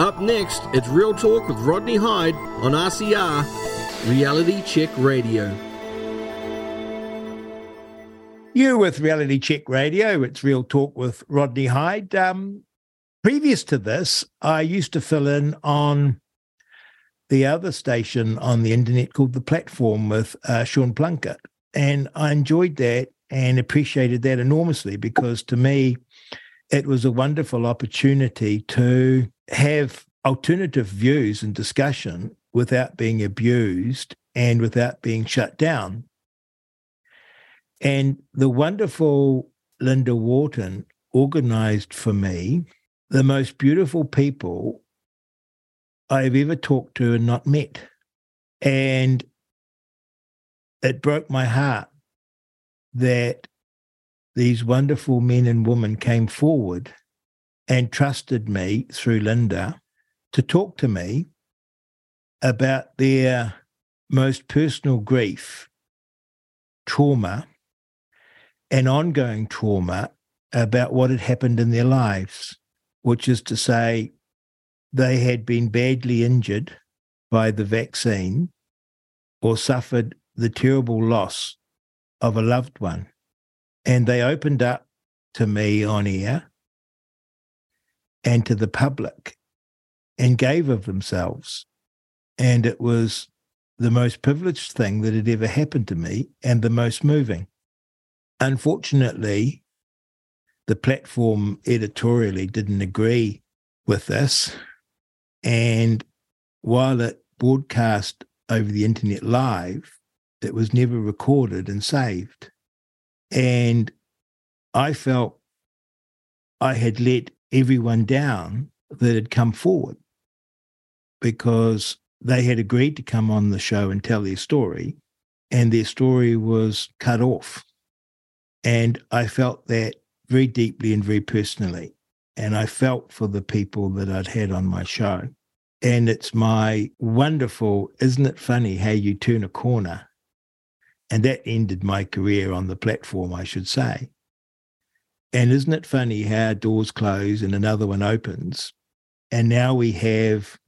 Up next, it's Real Talk with Rodney Hide on RCR Reality Check Radio. You with Reality Check Radio. It's Real Talk with Rodney Hide. Um, previous to this, I used to fill in on the other station on the internet called The Platform with uh, Sean Plunket. And I enjoyed that and appreciated that enormously because to me, it was a wonderful opportunity to have alternative views and discussion without being abused and without being shut down. And the wonderful Linda Wharton organized for me the most beautiful people I've ever talked to and not met. And it broke my heart that these wonderful men and women came forward and trusted me through Linda to talk to me about their most personal grief, trauma, and ongoing trauma about what had happened in their lives, which is to say, they had been badly injured by the vaccine or suffered the terrible loss of a loved one. And they opened up to me on air and to the public and gave of themselves. And it was the most privileged thing that had ever happened to me and the most moving. Unfortunately, the platform editorially didn't agree with this. And while it broadcast over the internet live, it was never recorded and saved. And I felt I had let everyone down that had come forward because they had agreed to come on the show and tell their story, and their story was cut off. And I felt that very deeply and very personally. And I felt for the people that I'd had on my show. And it's my wonderful, isn't it funny how you turn a corner? And that ended my career on the platform, I should say. And isn't it funny how doors close and another one opens? And now we have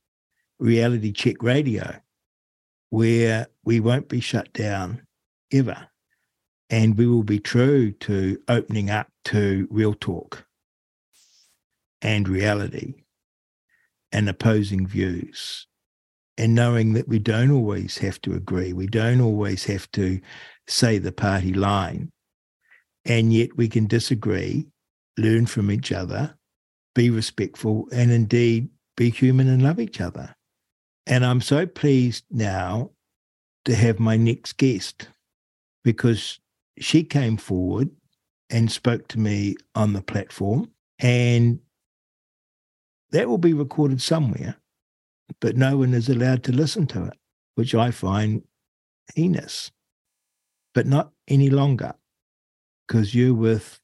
reality check radio where we won't be shut down ever. And we will be true to opening up to real talk and reality and opposing views and knowing that we don't always have to agree, we don't always have to say the party line, and yet we can disagree, learn from each other, be respectful, and indeed be human and love each other. And I'm so pleased now to have my next guest because she came forward and spoke to me on the platform. And that will be recorded somewhere, but no one is allowed to listen to it, which I find heinous. But not any longer, because you're with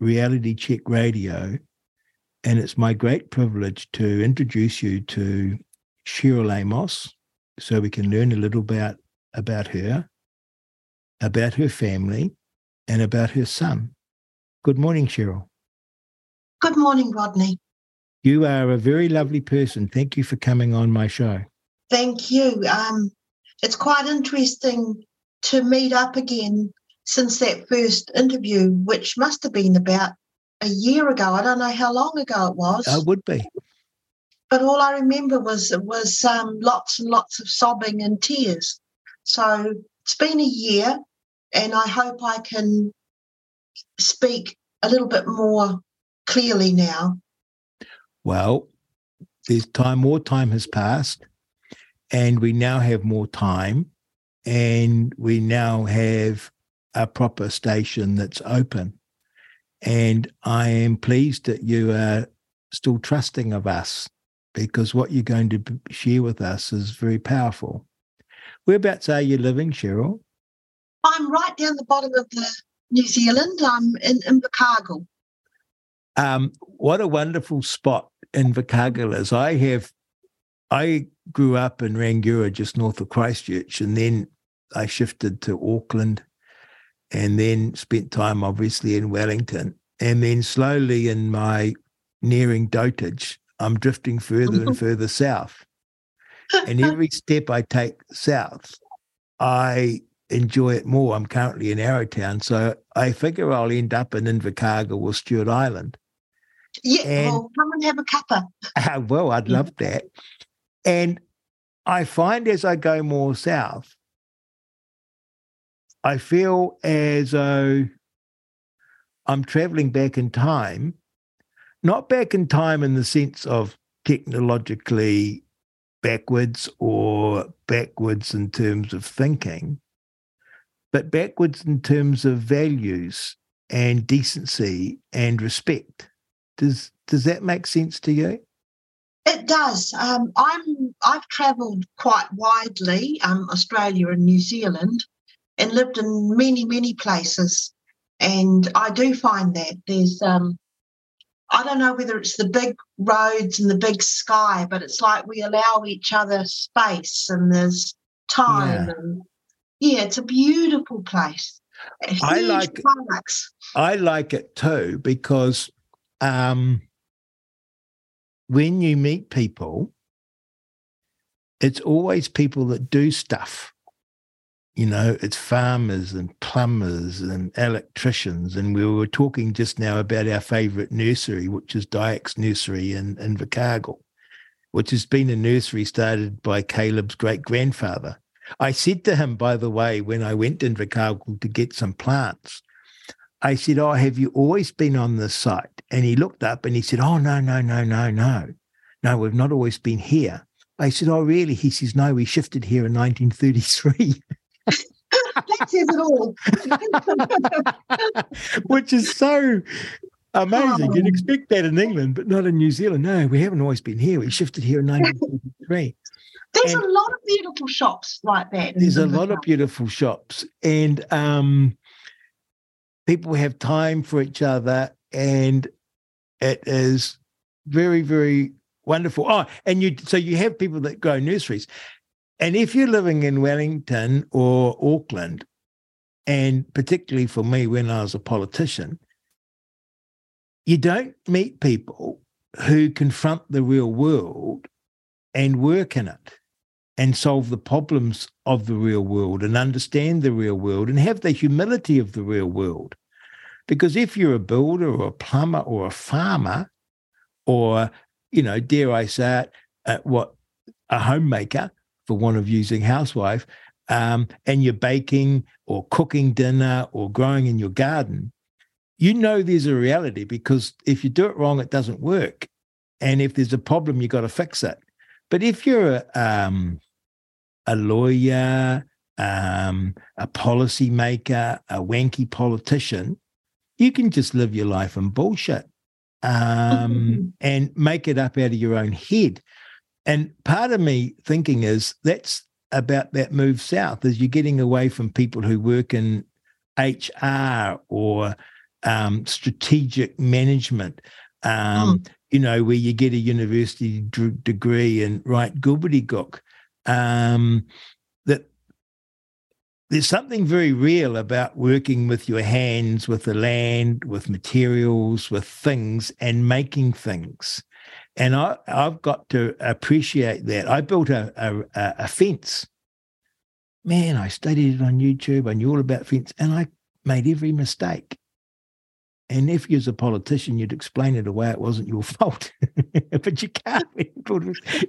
Reality Check Radio. And it's my great privilege to introduce you to Cheryl Amos so we can learn a little about, about her, about her family, and about her son. Good morning, Cheryl. Good morning, Rodney. You are a very lovely person. Thank you for coming on my show. Thank you. Um, it's quite interesting to meet up again since that first interview, which must have been about a year ago. I don't know how long ago it was. It would be. But all I remember was was um, lots and lots of sobbing and tears. So it's been a year, and I hope I can speak a little bit more clearly now. Well, there's time, more time has passed, and we now have more time, and we now have a proper station that's open. And I am pleased that you are still trusting of us because what you're going to share with us is very powerful. Whereabouts are you living, Cheryl? I'm right down the bottom of the New Zealand. I'm in Invercargill. Um, what a wonderful spot Invercargill is. I have, I grew up in Rangiora, just north of Christchurch, and then I shifted to Auckland, and then spent time obviously in Wellington, and then slowly in my nearing dotage, I'm drifting further and mm-hmm. further south. And every step I take south, I enjoy it more. I'm currently in Arrowtown, so I figure I'll end up in Invercargill or Stewart Island. Yeah, and, well, come and have a cuppa. Well, I'd love that. And I find as I go more south, I feel as though I'm traveling back in time, not back in time in the sense of technologically backwards or backwards in terms of thinking, but backwards in terms of values and decency and respect. Does does that make sense to you? It does. Um, I'm I've travelled quite widely, um, Australia and New Zealand, and lived in many many places, and I do find that there's um, I don't know whether it's the big roads and the big sky, but it's like we allow each other space and there's time. Yeah, and, yeah it's a beautiful place. I like parks. I like it too because um, when you meet people, it's always people that do stuff. You know, it's farmers and plumbers and electricians. And we were talking just now about our favourite nursery, which is Dyack's Nursery in, in which has been a nursery started by Caleb's great grandfather. I said to him, by the way, when I went to Invercargill to get some plants, I said, Oh, have you always been on this site? And he looked up and he said, Oh, no, no, no, no, no. No, we've not always been here. I said, Oh, really? He says, No, we shifted here in 1933. that says it all. Which is so amazing. You'd oh. expect that in England, but not in New Zealand. No, we haven't always been here. We shifted here in 1943. There's and a lot of beautiful shops like that. There's a lot of beautiful shops, and um, people have time for each other, and it is very, very wonderful. Oh, and you so you have people that grow nurseries. And if you're living in Wellington or Auckland, and particularly for me when I was a politician, you don't meet people who confront the real world and work in it and solve the problems of the real world and understand the real world and have the humility of the real world. Because if you're a builder or a plumber or a farmer, or, you know, dare I say it, uh, what, a homemaker, for want of using housewife, um, and you're baking or cooking dinner or growing in your garden, you know there's a reality because if you do it wrong, it doesn't work. And if there's a problem, you've got to fix it. But if you're a, um, a lawyer, um, a policymaker, a wanky politician, you can just live your life in bullshit um, mm-hmm. and make it up out of your own head. And part of me thinking is that's about that move south, is you're getting away from people who work in HR or um, strategic management, um, mm. you know, where you get a university d- degree and write gobbledygook. Um, that there's something very real about working with your hands, with the land, with materials, with things, and making things. And I, I've got to appreciate that. I built a, a, a fence. Man, I studied it on YouTube. I knew all about fence and I made every mistake. And if you're a politician, you'd explain it away. It wasn't your fault, but you can't.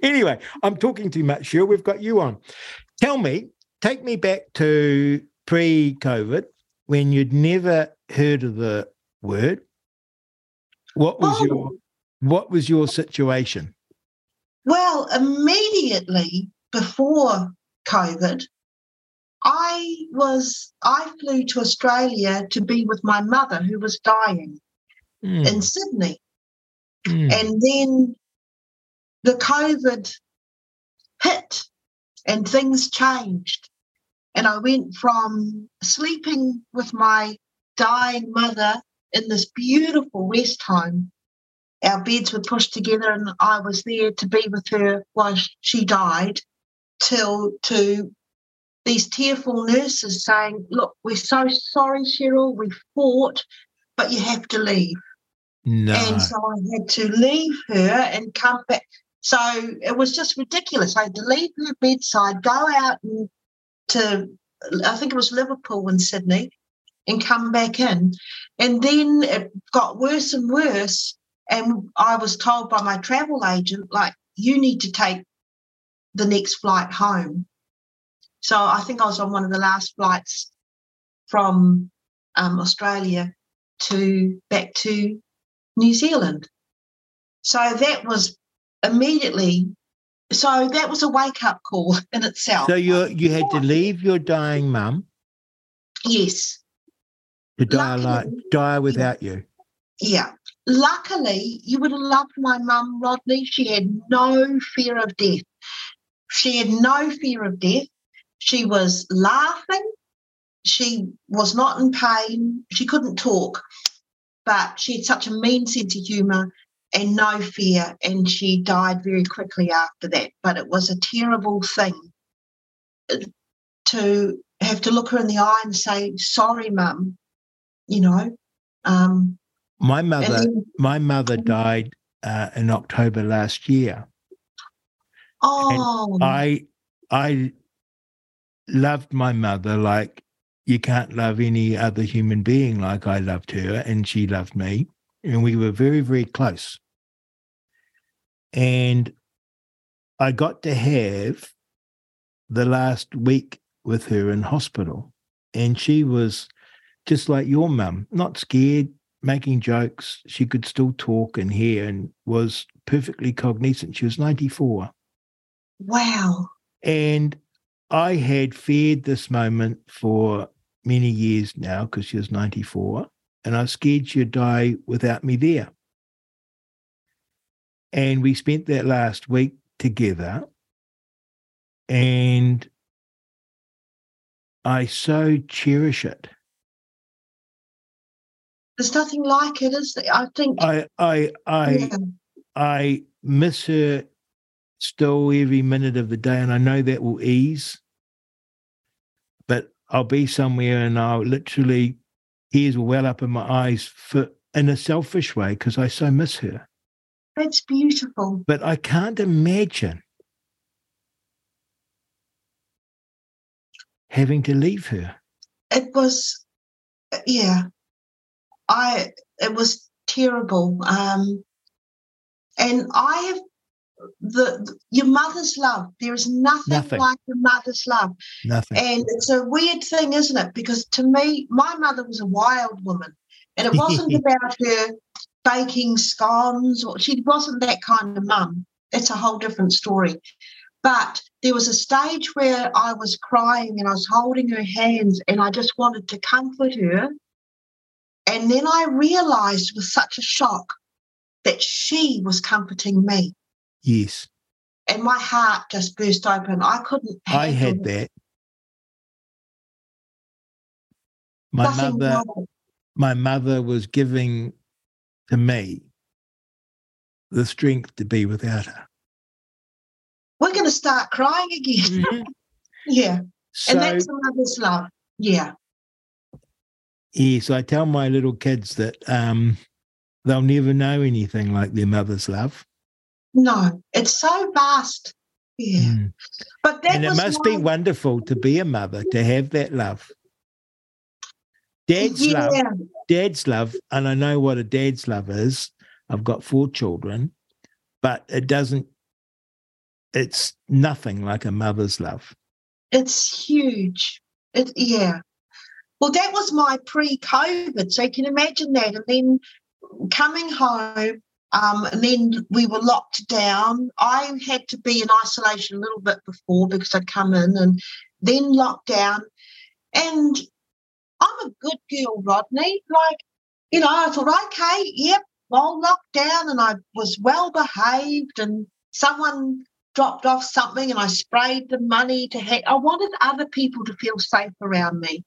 anyway, I'm talking too much. Sure, we've got you on. Tell me, take me back to pre-COVID when you'd never heard of the word. What was oh. your what was your situation? Well, immediately before COVID, I was I flew to Australia to be with my mother who was dying mm. in Sydney. Mm. And then the COVID hit and things changed. And I went from sleeping with my dying mother in this beautiful rest home our beds were pushed together and I was there to be with her while she died till to these tearful nurses saying, Look, we're so sorry, Cheryl, we fought, but you have to leave. No. And so I had to leave her and come back. So it was just ridiculous. I had to leave her bedside, go out and to, I think it was Liverpool and Sydney, and come back in. And then it got worse and worse. And I was told by my travel agent, like, you need to take the next flight home. So I think I was on one of the last flights from um, Australia to back to New Zealand. So that was immediately. So that was a wake up call in itself. So you you had to leave your dying mum yes, to die Luckily- like die without you. yeah. Luckily, you would have loved my mum, Rodney. She had no fear of death. She had no fear of death. She was laughing. She was not in pain. She couldn't talk, but she had such a mean sense of humour and no fear. And she died very quickly after that. But it was a terrible thing uh, to have to look her in the eye and say, Sorry, mum, you know. Um, My mother then, my mother died uh, in October last year. oh, I I loved my mother like you can't love any other human being like I loved her and she loved me and we were very very close. And I got to have the last week with her in hospital and she was just like your mum, not scared, making jokes. She could still talk and hear and was perfectly cognizant. She was 94. wow. And I had feared this moment for many years now because she was 94, and I was scared she'd die without me there. And we spent that last week together, and I so cherish it. There's nothing like it, is there? I think. I I I yeah. I miss her still every minute of the day, and I know that will ease. But I'll be somewhere and I'll literally tears will well up in my eyes for in a selfish way because I so miss her. That's beautiful. But I can't imagine having to leave her. It was, yeah. I. It was terrible. Um, and I have the, the- your mother's love. There is nothing, Nothing. like your mother's love. Nothing. And it's a weird thing, isn't it? Because to me, my mother was a wild woman, and it wasn't about her baking scones, or she wasn't that kind of mum. It's a whole different story. But there was a stage where I was crying and I was holding her hands, and I just wanted to comfort her. And then I realized with such a shock that she was comforting me, yes, and my heart just burst open. I couldn't. I had that. My Nothing mother, wrong. my mother was giving to me the strength to be without her. We're going to start crying again. Mm-hmm. Yeah. So and that's a mother's love. Yeah. Yes, I tell my little kids that um, they'll never know anything like their mother's love. No, it's so vast. Yeah. Mm. But that and it must my, be wonderful to be a mother to have that love. Dad's yeah. love, dad's love, and I know what a dad's love is. I've got four children, but it doesn't. It's nothing like a mother's love. It's huge. It yeah. Well, that was my pre-COVID, so you can imagine that. And then coming home, um, and then we were locked down. I had to be in isolation a little bit before because I'd come in, and then locked down. And I'm a good girl, Rodney. Like, you know, I thought, okay, yep, well, locked down, and I was well behaved, and someone dropped off something and I sprayed the money to ha- I wanted other people to feel safe around me.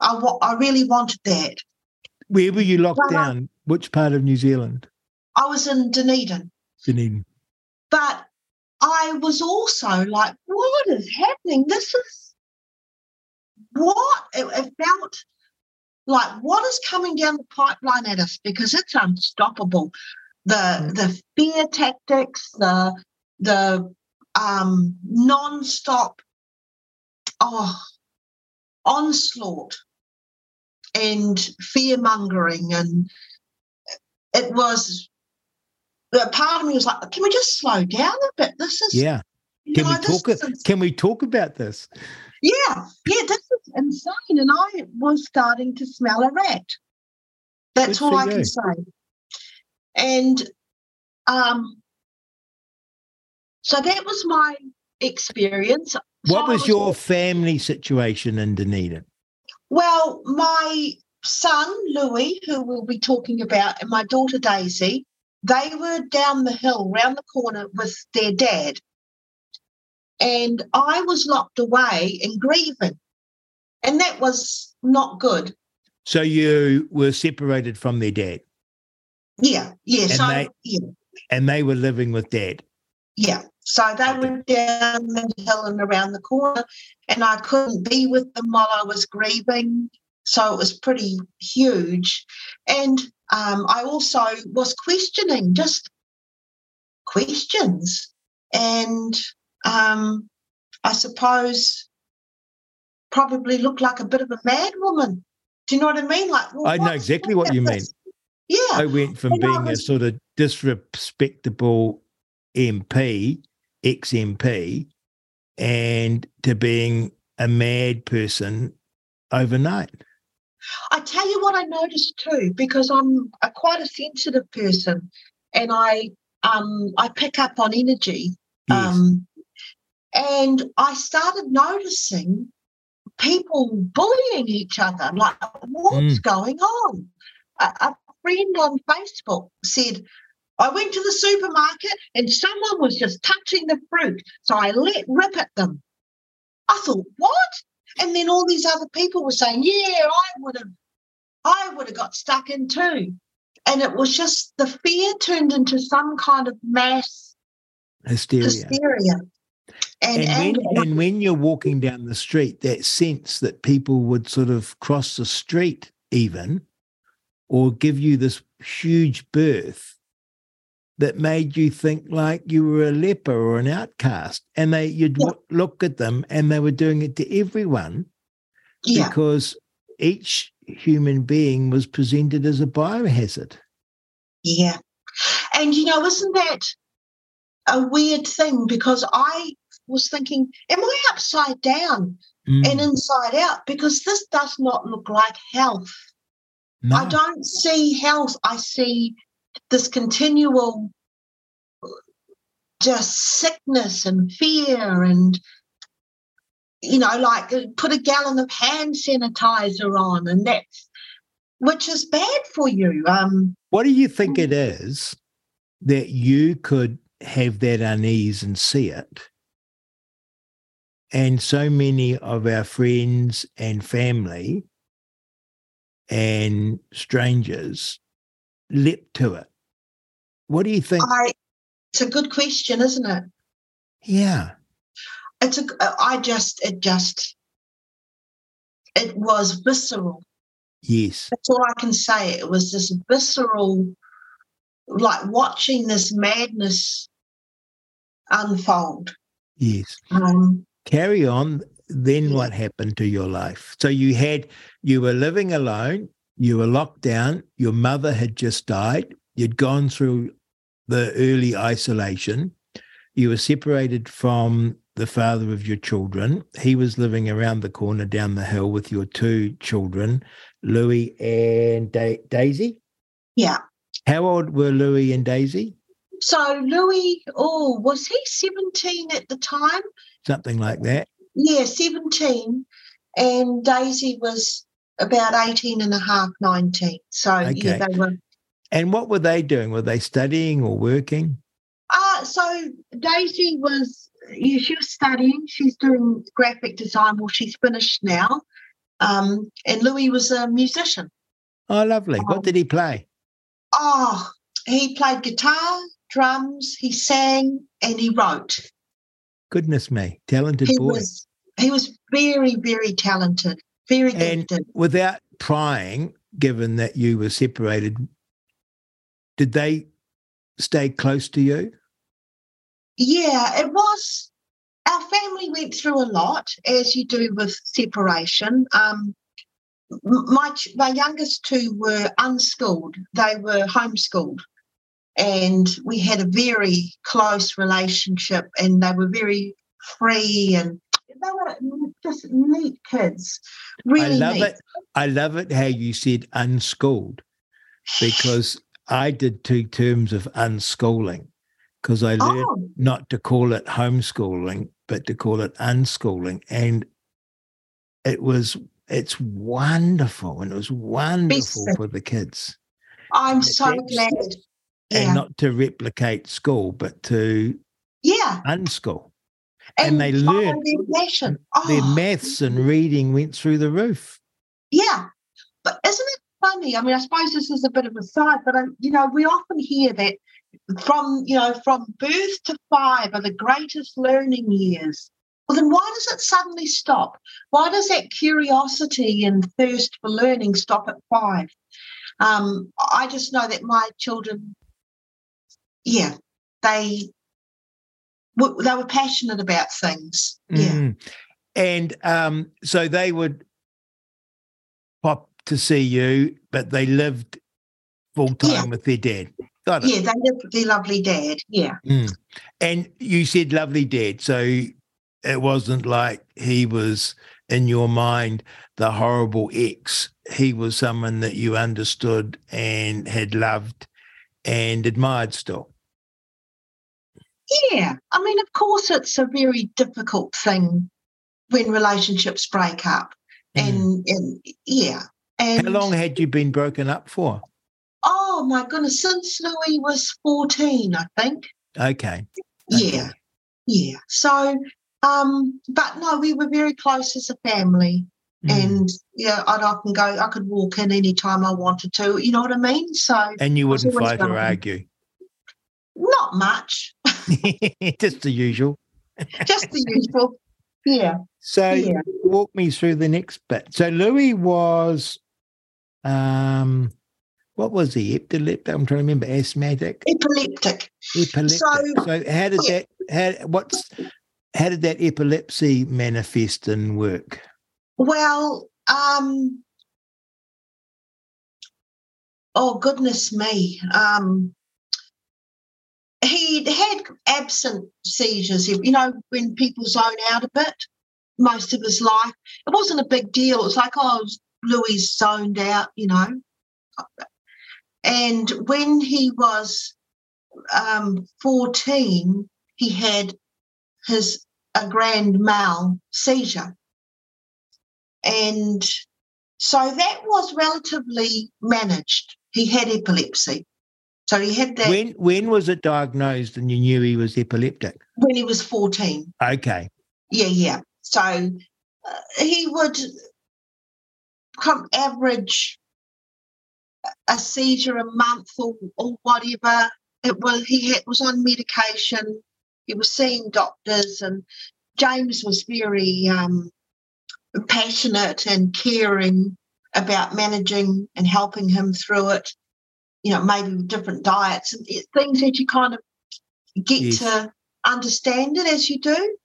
I wa- I really wanted that. Where were you locked Well, I- down? Which part of New Zealand? I was in Dunedin, Dunedin. but I was also like, what is happening? This is what it, it felt like what is coming down the pipeline at us because it's unstoppable. The Mm. the fear tactics, the the um non-stop oh onslaught and fear mongering and it was part of me was like can we just slow down a bit this is Yeah. Can know, we talk? is Can we talk about this? yeah, yeah, this is insane. And I was starting to smell a rat. That's Good all I you. can say. And um, so that was my experience. So What was your family situation in Dunedin? Well, my son, Louis, who we'll be talking about, and my daughter, Daisy, they were down the hill, round the corner with their dad. And I was locked away in grieving. And that was not good. So you were separated from their dad, Yeah, yeah. And so, they- yeah, and they were living with dad. yeah. So they were down the hill and around the corner, and I couldn't be with them while I was grieving. So it was pretty huge. And um, I also was questioning, just questions. And um, I suppose probably looked like a bit of a mad woman. Do you know what I mean? Like, well, I know exactly what you with mean. this? Yeah. I went from And being a sort of disrespectable MP, ex MP, and to being a mad person overnight. I tell you what I noticed too, because I'm a quite a sensitive person, and I um I pick up on energy. Yes. Um, and I started noticing people bullying each other. Like, what's Mm. going on? A, a friend on Facebook said, I went to the supermarket and someone was just touching the fruit. So I let rip at them. I thought, what? And then all these other people were saying, yeah, I would have, I would have got stuck in too. And it was just the fear turned into some kind of mass Hysteria. hysteria. And, and when and when you're walking down the street, that sense that people would sort of cross the street even, or give you this huge berth that made you think like you were a leper or an outcast, and they you'd Yeah. w- look at them and they were doing it to everyone yeah, because each human being was presented as a biohazard. yeah. And you know, isn't that a weird thing? Because I was thinking, am I upside down Mm, and inside out? Because this does not look like health. I don't see health. I see this continual just sickness and fear and you know like uh, put a gallon of hand sanitizer on and that's which is bad for you um What do you think it is that you could have that unease and see it? And so many of our friends and family and strangers leapt to it. What do you think? i it's a good question isn't it yeah. it's a i just it just it was visceral Yes. that's all I can say. It was this visceral, like watching this madness unfold. Yes. Um, Carry on. Then what happened to your life? So you had, you were living alone, you were locked down, your mother had just died, you'd gone through the early isolation, you were separated from the father of your children. He was living around the corner down the hill with your two children, Louis and da- Daisy. yeah. How old were Louis and Daisy? So Louis, oh, was he 17 at the time? Something like that. Yeah, 17. And Daisy was about 18 and a half, 19. So Okay. yeah, they were. And what were they doing? Were they studying or working? Uh, so Daisy was, yeah, she was studying. She's doing graphic design. Well, she's finished now. Um, and Louis was a musician. Oh, lovely. Um, What did he play? Oh, he played guitar, drums, he sang, and he wrote. Goodness me, talented He boy. was he was very, very talented, very And gifted. without prying, given that you were separated, did they stay close to you? Yeah, it was. Our family went through a lot, as you do with separation. Um, my my youngest two were unschooled; they were homeschooled, and we had a very close relationship, and they were very free and they were just neat kids. Really I love neat. it. I love it how you said unschooled because I did two terms of unschooling because I learned Oh, not to call it homeschooling, but to call it unschooling. And it was, it's wonderful. And it was wonderful for the kids. I'm and so glad. And not to replicate school, but to yeah, unschool. and they learned their passion. Their Oh, maths and reading went through the roof. Yeah, but isn't it funny? I mean, I suppose this is a bit of a side, but I, you know, we often hear that from you know from birth to five are the greatest learning years. Well, then why does it suddenly stop? Why does that curiosity and thirst for learning stop at five? Um, I just know that my children, yeah, they they were passionate about things. Yeah. Mm. And um, so they would pop to see you, but they lived full time Yeah. with their dad. Got it. Yeah, they lived with their lovely dad. Yeah. Mm. And you said lovely dad. So it wasn't like he was in your mind the horrible ex. He was someone that you understood and had loved and admired still. Yeah, I mean, of course, it's a very difficult thing when relationships break up, Mm. and, and yeah, and How long had you been broken up for? oh my goodness, since Louis was fourteen, I think. Okay. Yeah, Okay. yeah. So, um, but no, we were very close as a family, Mm. and yeah, I'd often go. I could walk in any time I wanted to. You know what I mean? So, and you wouldn't fight or argue. not much, Just the usual. just the usual. Yeah, So yeah. walk me through the next bit. So Louis was um what was he? Epileptic? I'm trying to remember. Asthmatic? Epileptic. Epileptic. So, So- how did that how what's how did that epilepsy manifest and work? Well, um, oh goodness me, um, he had absent seizures. You know, when people zone out a bit, most of his life, it wasn't a big deal. It was like, oh, Louis zoned out, you know. And when he was um, 14, he had his a grand mal seizure. And so that was relatively managed. He had epilepsy. So he had that when, When was it diagnosed and you knew he was epileptic? When he was 14. Okay. Yeah, yeah. So uh, he would come average a seizure a month or, or whatever. It was he had, was on medication. He was seeing doctors, and James was very um, passionate and caring about managing and helping him through it. You know, maybe with different diets and things that you kind of get Yes. to understand it as you do.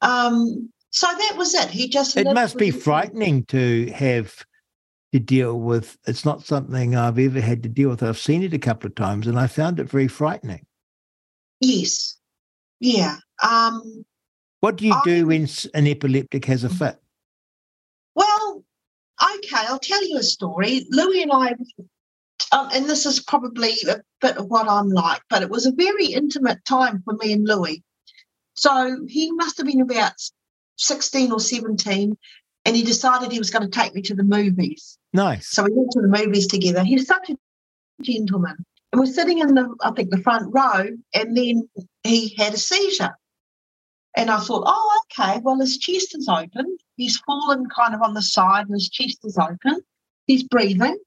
Um, so that was it. He just It must be frightening to have to deal with. It's not something I've ever had to deal with. I've seen it a couple of times and I found it very frightening. Yes, yeah. Um, What do you I- do when an epileptic has a fit? well, okay, I'll tell you a story. Louis and I, um, and this is probably a bit of what I'm like, but it was a very intimate time for me and Louis. So he must have been about 16 or 17, and he decided he was going to take me to the movies. Nice. So we went to the movies together. He's such a gentleman. And we're sitting in the, I think, the front row, and then he had a seizure. And I thought, oh, okay, well, his chest is open. He's fallen kind of on the side, and his chest is open. He's breathing.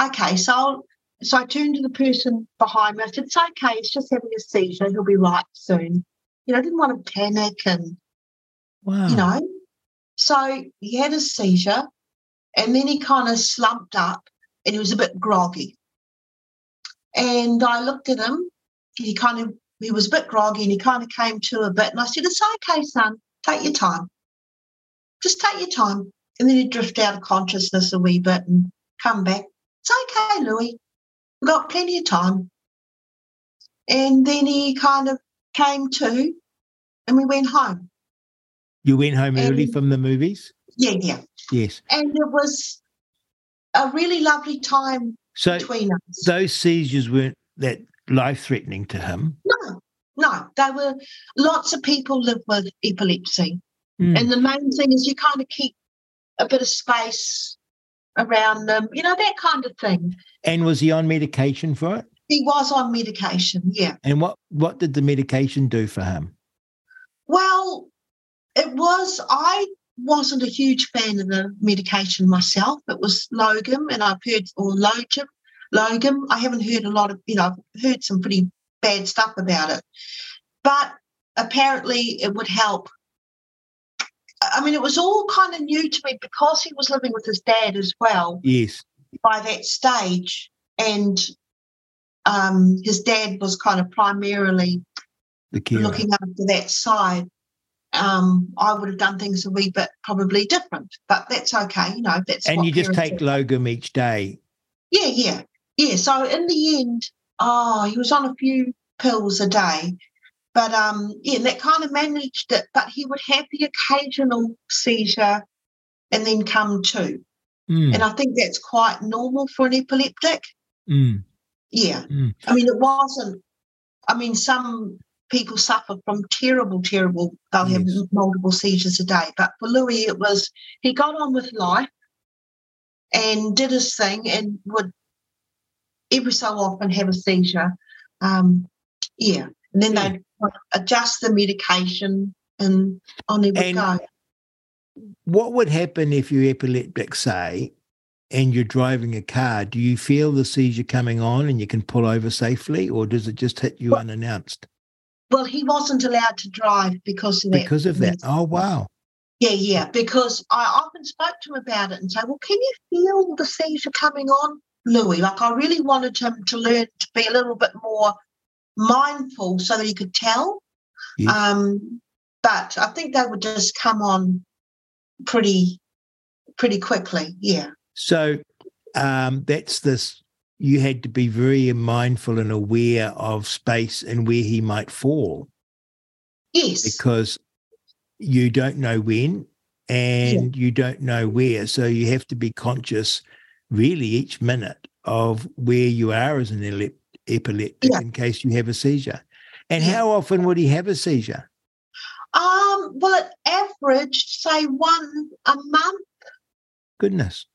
Okay, so I'll, so I turned to the person behind me. I said, it's okay, he's just having a seizure. He'll be right soon. You know, I didn't want to panic and Wow. you know. So he had a seizure, And then he kind of slumped up and he was a bit groggy. And I looked at him. He kind of he was a bit groggy and he kind of came to a bit. And I said, It's okay, son. Take your time. Just take your time. And then he'd drift out of consciousness a wee bit and come back. It's okay, Louis. We've got plenty of time. And then he kind of came to and we went home. You went home early from the movies? Yeah, yeah. Yes. And it was a really lovely time So between us. those seizures weren't that life threatening to him. No, no, There were lots of people live with epilepsy. Mm. And the main thing is you kind of keep a bit of space around them, you know, that kind of thing. And was he on medication for it? He was on medication, yeah. And what what did the medication do for him? Well, it was, I wasn't a huge fan of the medication myself. It was Logum, and I've heard, or Logum, Logum. I haven't heard a lot of, you know, I've heard some pretty bad stuff about it. But apparently it would help. I mean, it was all kind of new to me because he was living with his dad as well Yes. by that stage. And um, his dad was kind of primarily looking after that side, um, I would have done things a wee bit probably different, but that's okay. You know, that's and you just take do. Logum each day. yeah, yeah, yeah. So in the end, oh, he was on a few pills a day, but um, yeah, that kind of managed it. But he would have the occasional seizure, and then come to, Mm, and I think that's quite normal for an epileptic. mm, Yeah. Mm. I mean, it wasn't, I mean, some people suffer from terrible, terrible, they'll have multiple seizures a day. But for Louis, it was, he got on with life and did his thing and would every so often have a seizure. Um, yeah. And then Yeah. they'd adjust the medication and on he would And- go. What would happen if you're epileptic, say, and you're driving a car? Do you feel the seizure coming on and you can pull over safely, or does it just hit you Well- unannounced Well, he wasn't allowed to drive because of that. because of that? Oh, wow. Yeah, yeah, because I often spoke to him about it and say, Well, can you feel the seizure coming on, Louis? Like, I really wanted him to learn to be a little bit more mindful so that he could tell. Yes. Um, but I think they would just come on pretty, pretty quickly. Yeah. So um, that's this. You had to be very mindful and aware of space and where he might fall Yes. because you don't know when and you don't know where. So you have to be conscious, really, each minute of where you are as an elep- epileptic Yeah. in case you have a seizure. And Yeah. how often would he have a seizure? Um, well, it averaged, say, one a month. Goodness.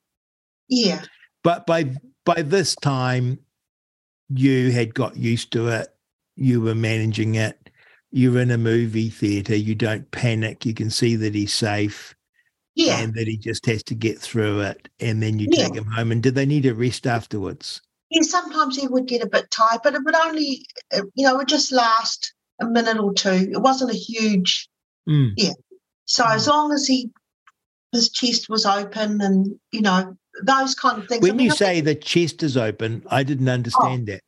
Yeah. But by by this time, you had got used to it. You were managing it. You're in a movie theater. You don't panic. You can see that he's safe Yeah. and that he just has to get through it. And then you Yeah. take him home. And did they need a rest afterwards? Yeah, sometimes he would get a bit tired, but it would only, uh, you know, it would just last a minute or two. It wasn't a huge. Mm. So as long as he, his chest was open, and you know those kind of things. I When mean, you I say think- the chest is open, I didn't understand that.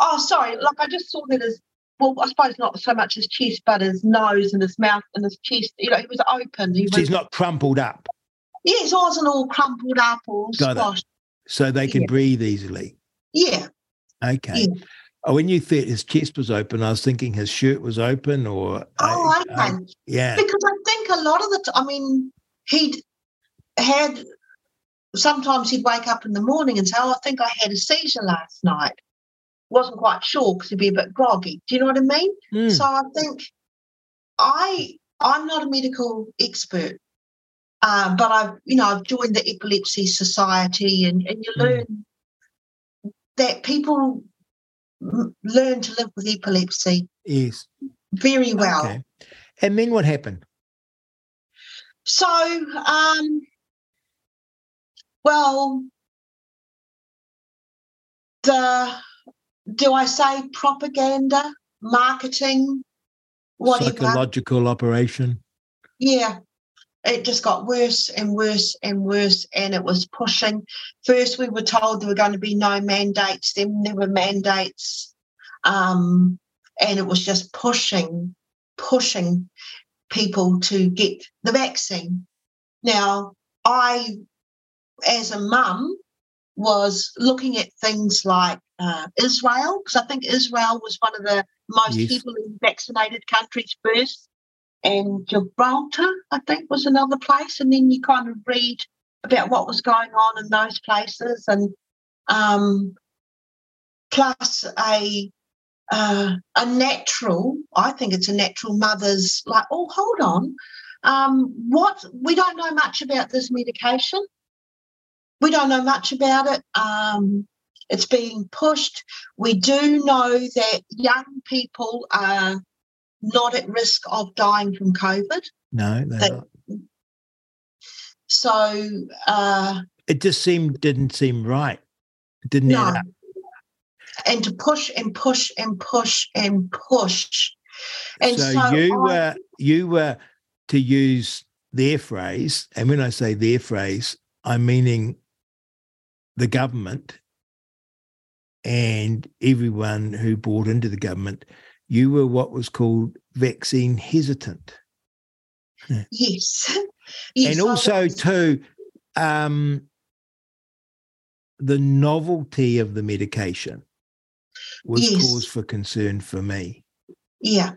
Oh, oh, sorry, like I just saw that as well. I suppose not so much his chest, but his nose and his mouth and his chest. You know, he was open. He So was, he's not crumpled up, yes, it wasn't all crumpled up or Got it. so they can Yeah. breathe easily. Yeah, Okay. Yeah. Oh, when you thought his chest was open, I was thinking his shirt was open, or uh, Oh, I- uh, okay. I- yeah, because I think a lot of the time, I mean, he'd had sometimes he'd wake up in the morning and say, "Oh, I think I had a seizure last night." Wasn't quite sure because he'd be a bit groggy. Do you know what I mean? Mm. So I think I I'm not a medical expert, um, but I've you know I've joined the Epilepsy Society, and and you Mm. learn that people m- learn to live with epilepsy yes. very well. Okay. And then what happened? So, um, well, the do I say propaganda, marketing, whatever? Psychological operation. Yeah, it just got worse and worse and worse, and it was pushing. First, we were told there were going to be no mandates, then there were mandates, um, and it was just pushing, pushing people to get the vaccine. Now, I, as a mum, was looking at things like uh, Israel, because I think Israel was one of the most yes. heavily vaccinated countries first, and Gibraltar, I think, was another place. And then you kind of read about what was going on in those places, and um, plus a uh, a natural, I think it's a natural mother's like, oh, hold on, um, what we don't know much about this medication. We don't know much about it. Um, it's being pushed. We do know that young people are not at risk of dying from COVID. No, they're not. So uh, it just seemed didn't seem right. It didn't no. And to push and push and push and push. And so, so you I, were you were to use their phrase, and when I say their phrase, I'm meaning the government and everyone who bought into the government, you were what was called vaccine hesitant. Yes. yes and also, too, um, the novelty of the medication was yes. cause for concern for me. Yeah.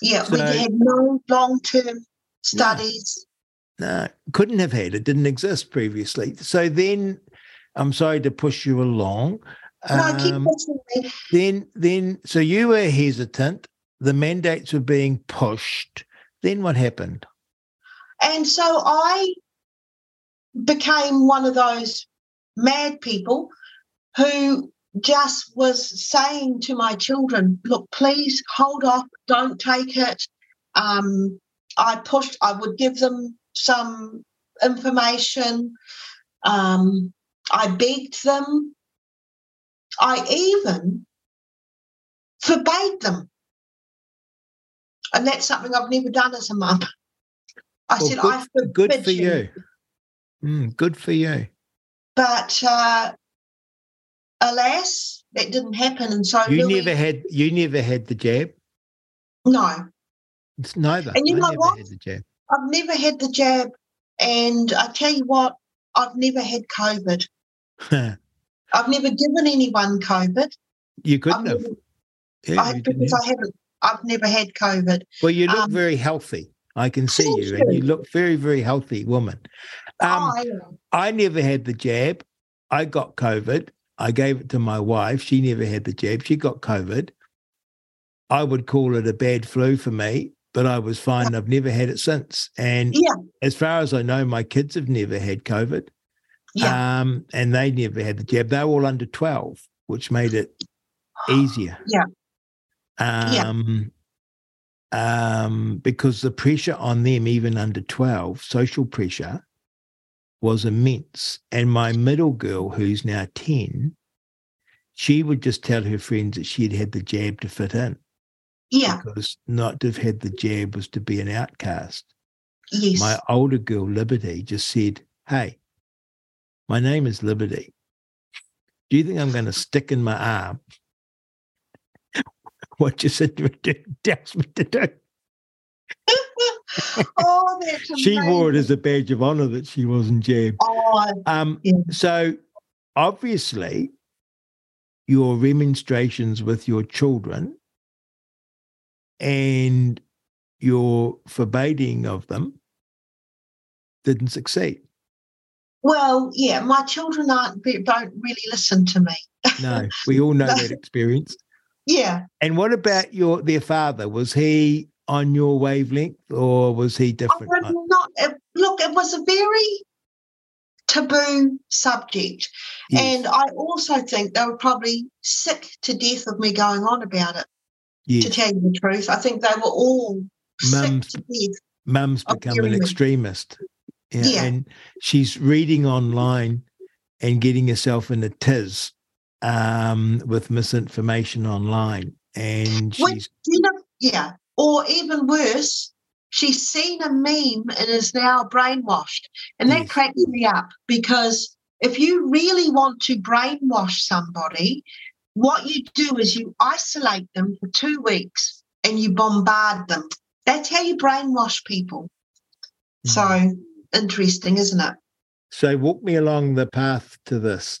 Yeah. So, we had no long term studies. No, no, couldn't have had. It didn't exist previously. So then I'm sorry to push you along. No, keep um, pushing me. Then, then, so you were hesitant. The mandates were being pushed. Then what happened? And so I became one of those mad people who just was saying to my children, look, please hold off, don't take it. Um, I pushed, I would give them some information. Um, I begged them. I even forbade them. And that's something I've never done as a mum. I well, said, good, I forbid Good for you. you. Mm, good for you. But uh, alas, that didn't happen. And so you Louis, never had you never had the jab. No, it's neither. And you I know what? I've never had the jab, and I tell you what, I've never had COVID. I've never given anyone COVID. You couldn't I've have. Never, yeah, I, because have. I haven't. I've never had COVID. Well, you look um, very healthy. I can see you, and you look very, very healthy woman. Um, oh, I never had the jab. I got COVID. I gave it to my wife. She never had the jab. She got COVID. I would call it a bad flu for me, but I was fine. I've never had it since. And yeah. as far as I know, my kids have never had COVID. Yeah. Um, and they never had the jab. They were all under 12, which made it easier. Yeah. Um, yeah. um, because the pressure on them, even under 12, social pressure, was immense. And my middle girl, who's now 10, she would just tell her friends that she'd had the jab to fit in. Yeah. Because not to have had the jab was to be an outcast. Yes. My older girl, Liberty, just said, Hey, my name is Liberty. Do you think I'm going to stick in my arm what you said tells me to do? oh, that's she wore it as a badge of honor that she wasn't jabbed. Oh, um, yeah. So obviously, your remonstrations with your children and your forbidding of them didn't succeed. Well, yeah, my children aren't don't really listen to me. no, we all know that experience. Yeah. And what about your their father? Was he on your wavelength or was he different? not, look, it was a very taboo subject. Yes. And I also think they were probably sick to death of me going on about it, yes. to tell you the truth. I think they were all Mum's, sick to death. Mum's become an extremist. Yeah, yeah. And she's reading online and getting herself in a tiz um, with misinformation online. And she's. you know, yeah or even worse, she's seen a meme and is now brainwashed. And that Yes. cracks me up because if you really want to brainwash somebody, what you do is you isolate them for two weeks and you bombard them. That's how you brainwash people. So interesting, isn't it? So walk me along the path to this,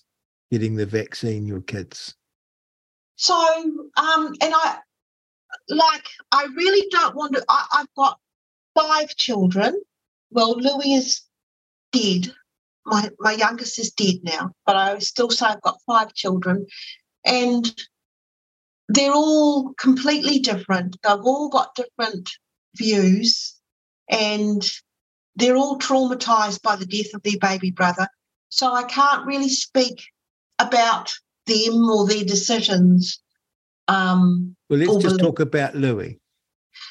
getting the vaccine, your kids. So, um, and I like, I really don't want to. I, I've got five children. Well, Louis is dead. My my youngest is dead now, but I still say I've got five children, and they're all completely different. They've all got different views, and they're all traumatized by the death of their baby brother. So I can't really speak about them or their decisions. Um, Well, let's just talk about Louis.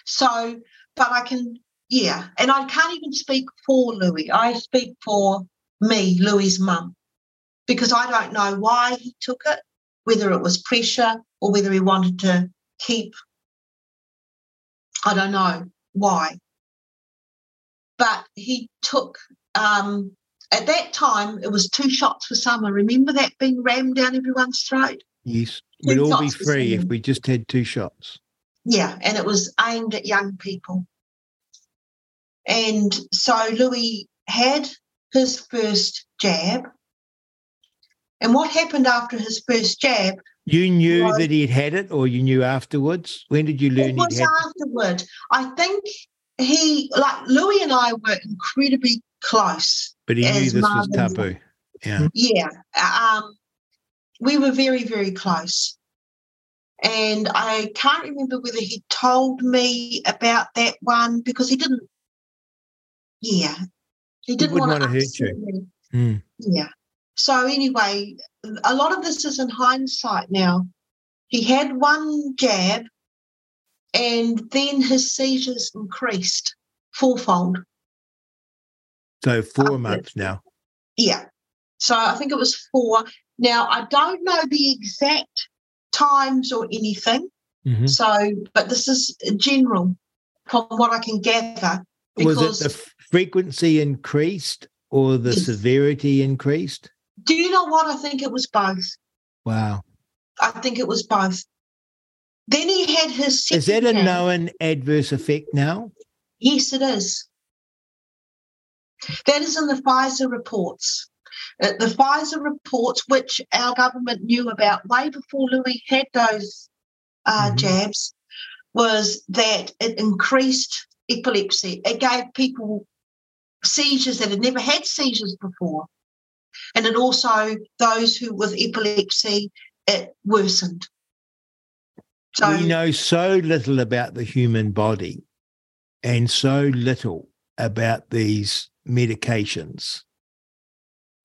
so, but I can, yeah, and I can't even speak for Louis. I speak for me, Louis's mum, because I don't know why he took it, whether it was pressure or whether he wanted to keep. I don't know why, but he took. Um, at that time, it was two shots for summer. Remember that being rammed down everyone's throat? Yes, we'd all be free if we just had two shots. Yeah, and it was aimed at young people. And so Louis had his first jab. And what happened after his first jab You knew Right. that he'd had it, or you knew afterwards. When did you it learn he'd was afterward. I think he, like Louis and I were incredibly close. But he knew this was taboo. Yeah. Yeah. Um, we were very, very close. And I can't remember whether he told me about that one because he didn't. Yeah. He didn't wouldn't want to hurt you. Mm. Yeah. So anyway, a lot of this is in hindsight now. He had one jab and then his seizures increased fourfold. So four months now. Yeah. So I think it was four. Now I don't know the exact times or anything. Mhm. So, but this is general from what I can gather. Was it the frequency increased or the Yes. severity increased? Do you know what? I think it was both. Wow. I think it was both. Then he had his Is that a known adverse effect now? Yes, it is. That is in the Pfizer reports. Uh, the Pfizer reports, which our government knew about way before Louis had those uh, Mhm. jabs, was that it increased epilepsy. It gave people seizures that had never had seizures before. And it also, those who with epilepsy, it worsened. So, we know so little about the human body and so little about these medications,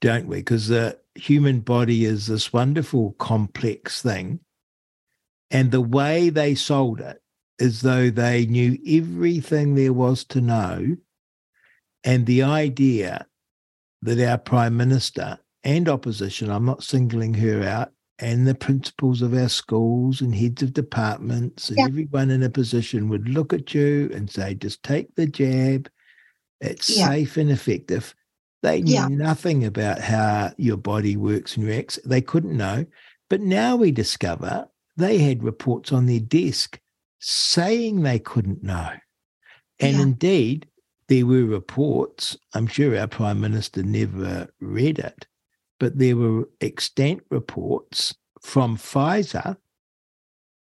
don't we? Because the human body is this wonderful, complex thing. And the way they sold it is though they knew everything there was to know. And the idea that our prime minister and opposition, I'm not singling her out, and the principals of our schools and heads of departments and Yeah. everyone in a position would look at you and say, just take the jab. It's Yeah. safe and effective. They knew Yeah. nothing about how your body works and reacts. They couldn't know. But now we discover they had reports on their desk saying they couldn't know. And indeed, there were reports, I'm sure our Prime Minister never read it, but there were extant reports from Pfizer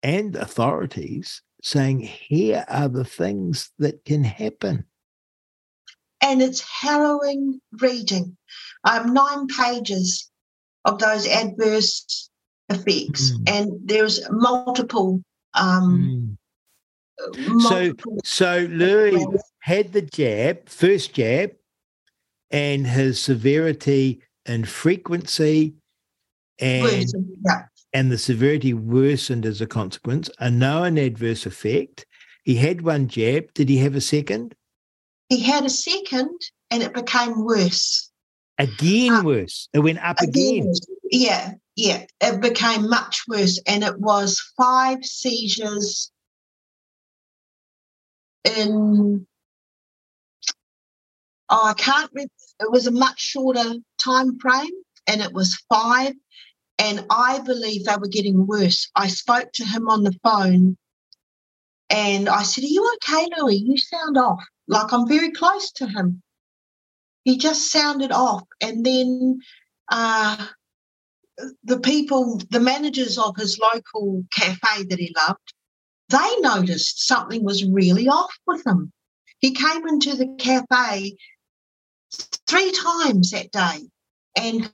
and authorities saying, here are the things that can happen. and it's harrowing reading. I have nine pages of those adverse effects, Mm. and there's multiple. Um, multiple So Louis had the jab, first jab, and his severity and frequency and yeah. and the severity worsened as a consequence, a known adverse effect. He had one jab. Did he have a second? He had a second, and it became worse. Again Ah. worse. It went up again. Yeah, yeah. It became much worse, and it was five seizures in oh, I can't. Re- it was a much shorter time frame, and it was five. And I believe they were getting worse. I spoke to him on the phone, and I said, "Are you okay, Louis? You sound off. Like I'm very close to him." He just sounded off, and then uh, the people, the managers of his local cafe that he loved, they noticed something was really off with him. He came into the cafe three times that day and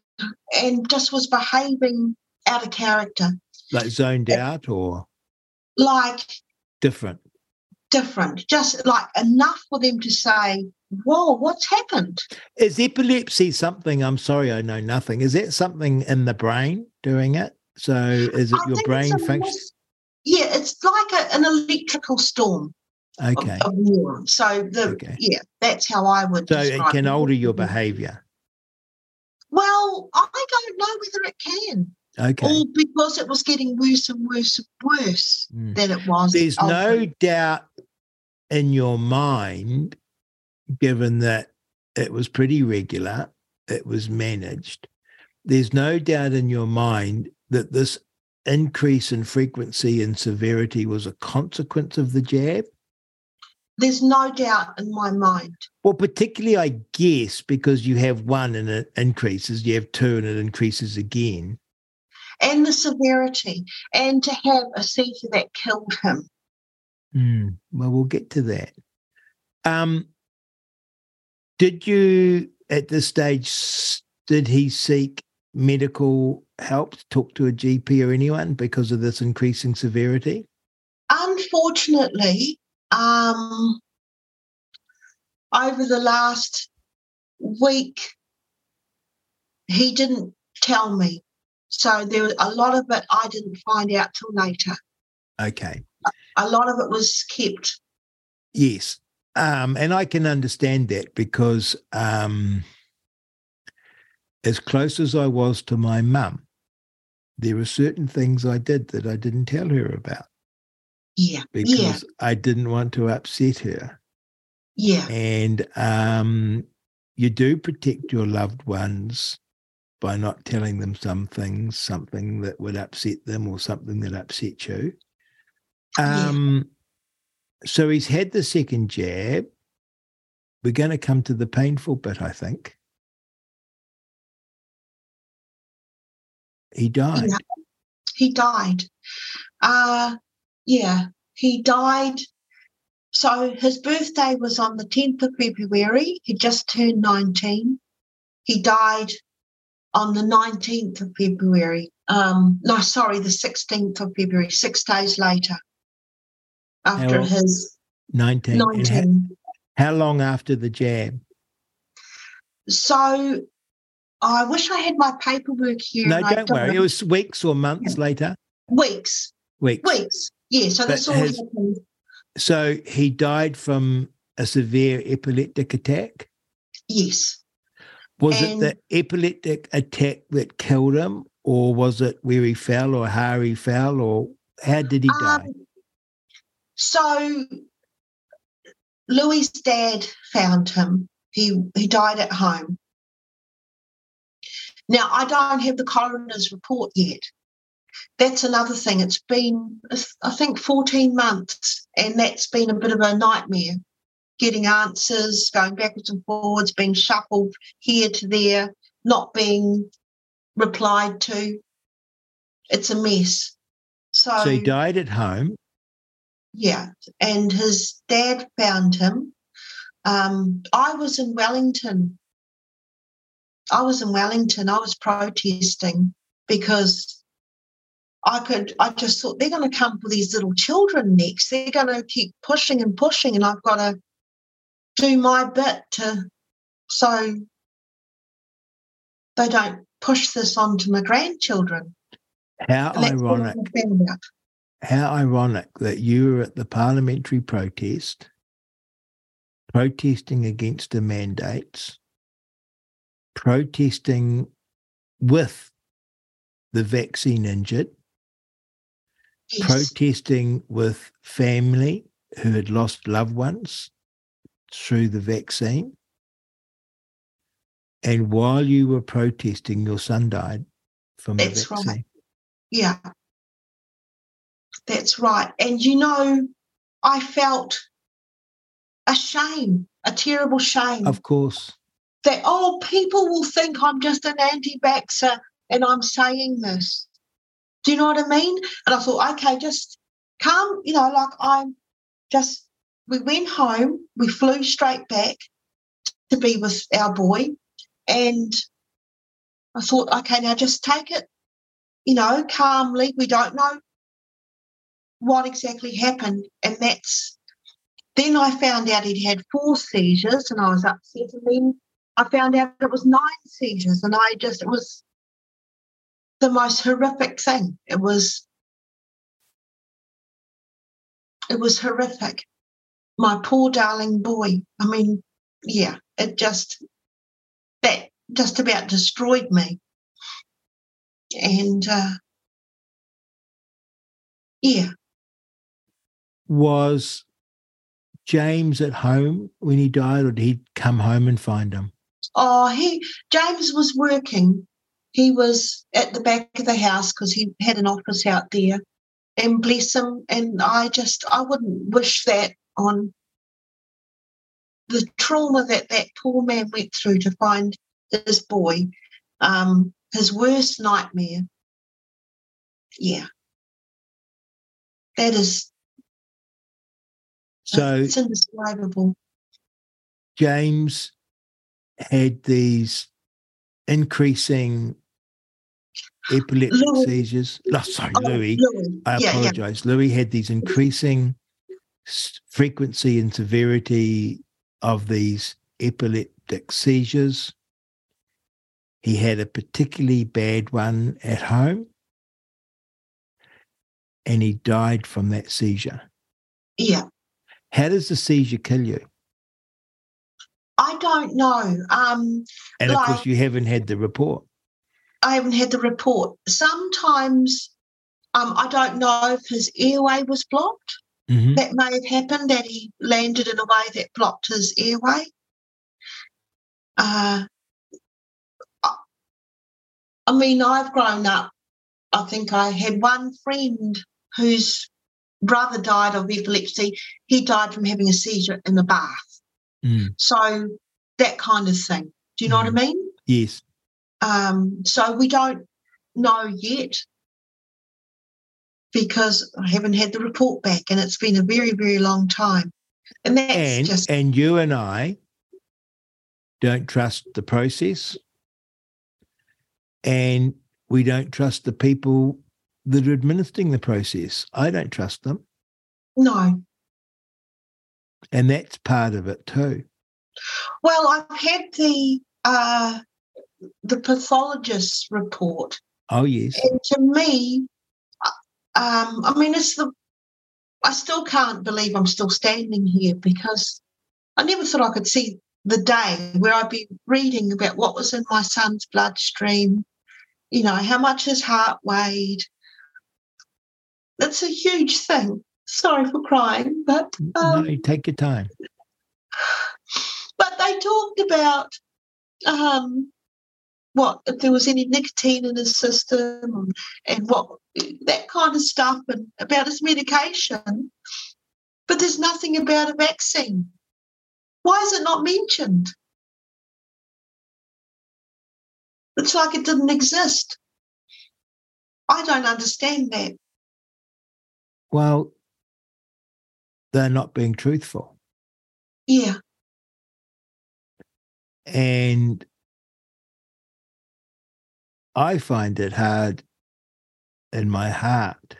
and just was behaving out of character. Like zoned out or like different? Different. Just like enough for them to say, Whoa, what's happened? Is epilepsy something? I'm sorry, I know nothing. Is that something in the brain doing it? So is it I your brain function? Yeah, it's like a, an electrical storm Okay. of, neurons. So the Okay. yeah, that's how I would So it can alter your behavior. Well, I don't know whether it can. Okay. Or because it was getting worse and worse and worse Mm. than it was. There's no doubt in your mind, given that it was pretty regular, it was managed. There's no doubt in your mind that this increase in frequency and severity was a consequence of the jab. There's no doubt in my mind. Well, particularly, I guess, because you have one and it increases, you have two and it increases again. And the severity. And to have a seizure that killed him. Mm, well, we'll get to that. Um, did you, at this stage, did he seek medical help, talk to a GP or anyone because of this increasing severity? Unfortunately, um, over the last week, he didn't tell me. So there was a lot of it I didn't find out till later. Okay. A lot of it was kept. Yes. Um, and I can understand that because um, as close as I was to my mum, there were certain things I did that I didn't tell her about Yeah. because Yeah. I didn't want to upset her. Yeah. And um, you do protect your loved ones by not telling them some things, something that would upset them or something that upset you. Yeah. Um, So he's had the second jab. We're going to come to the painful bit, I think. He died. Yeah. He died. Uh yeah, he died. So his birthday was on the 10th of February. He just turned 19. He died on the 19th of February. Um, no, sorry, the 16th of February, six days later. After old? his 19. 19. how long after the jab? So I wish I had my paperwork here. No, don't worry. It was weeks or months later. weeks. Weeks. Weeks. Yeah, so that's all has- happened. So he died from a severe epileptic attack. Yes. Was it the epileptic attack that killed him, or was it where he fell, or how he fell, or how did he die? Um, so Louis' dad found him. He he died at home. Now I don't have the coroner's report yet. That's another thing. It's been I think 14 months, and that's been a bit of a nightmare. Getting answers, going backwards and forwards, being shuffled here to there, not being replied to. It's a mess. so he died at home. Yeah, and his dad found him. Um, I was in Wellington. I was in Wellington. I was protesting because I could. I just thought they're going to come for these little children next. They're going to keep pushing and pushing, and I've got to do my bit to so they don't push this on to my grandchildren. How And that's what I ironic! How ironic that you were at the parliamentary protest, protesting against the mandates, protesting with the vaccine injured, Yes. protesting with family who had lost loved ones through the vaccine, And while you were protesting, your son died from the That's right. vaccine. Yeah. That's right. And you know, I felt a shame, a terrible shame Of course. that, oh, people will think I'm just an anti vaxxer and I'm saying this. Do you know what I mean? And I thought, okay, just come, you know, like I'm just, we went home, we flew straight back to be with our boy. And I thought, okay, now just take it, you know, calmly. We don't know what exactly happened. And that's, then I found out he'd had four seizures and I was upset. And then I found out it was nine seizures. And I just, it was the most horrific thing. It was, it was horrific. My poor darling boy. I mean, yeah, it just, that just about destroyed me. And uh, yeah, Was James at home when he died, or did he come home and find him? oh, he James was working. He was at the back of the house because he had an office out there. And bless him. And I just, I wouldn't wish that on the trauma that that poor man went through to find his boy, um, his worst nightmare. Yeah. That is, So it's indescribable. James had these increasing epileptic Louis. seizures. Oh, sorry, Oh, Louis. Louis. I yeah, yeah. apologize. Louis had these increasing frequency and severity of these epileptic seizures. He had a particularly bad one at home, and he died from that seizure. Yeah. How does the seizure kill you? I don't know. Um, And of course, you haven't had the report. I haven't had the report. Sometimes um, I don't know if his airway was blocked. Mhm. That may have happened, that he landed in a way that blocked his airway. Uh, I- mean, I've grown up. I think I had one friend whose brother died of epilepsy. He died from having a seizure in the bath. Mm, So that kind of thing. Do you know what I mean? Yes. Um, so we don't know yet because I haven't had the report back and it's been a very, very long time. And that's and just, and you and I don't trust the process, and we don't trust the people that are administering the process. I don't trust them, no. and that's part of it too. Well, I've had the uh, the pathologist's report, Oh yes, and to me, um, I mean, it's the I still can't believe I'm still standing here because I never thought I could see the day where I'd be reading about what was in my son's bloodstream, you know, how much his heart weighed. That's a huge thing. Sorry for crying, but um, no, take your time. but they talked about um, what if there was any nicotine in his system and, what that kind of stuff and about his medication. But there's nothing about a vaccine. Why is it not mentioned? It's like it didn't exist. I don't understand that. Well, they're not being truthful, Yeah, and I find it hard in my heart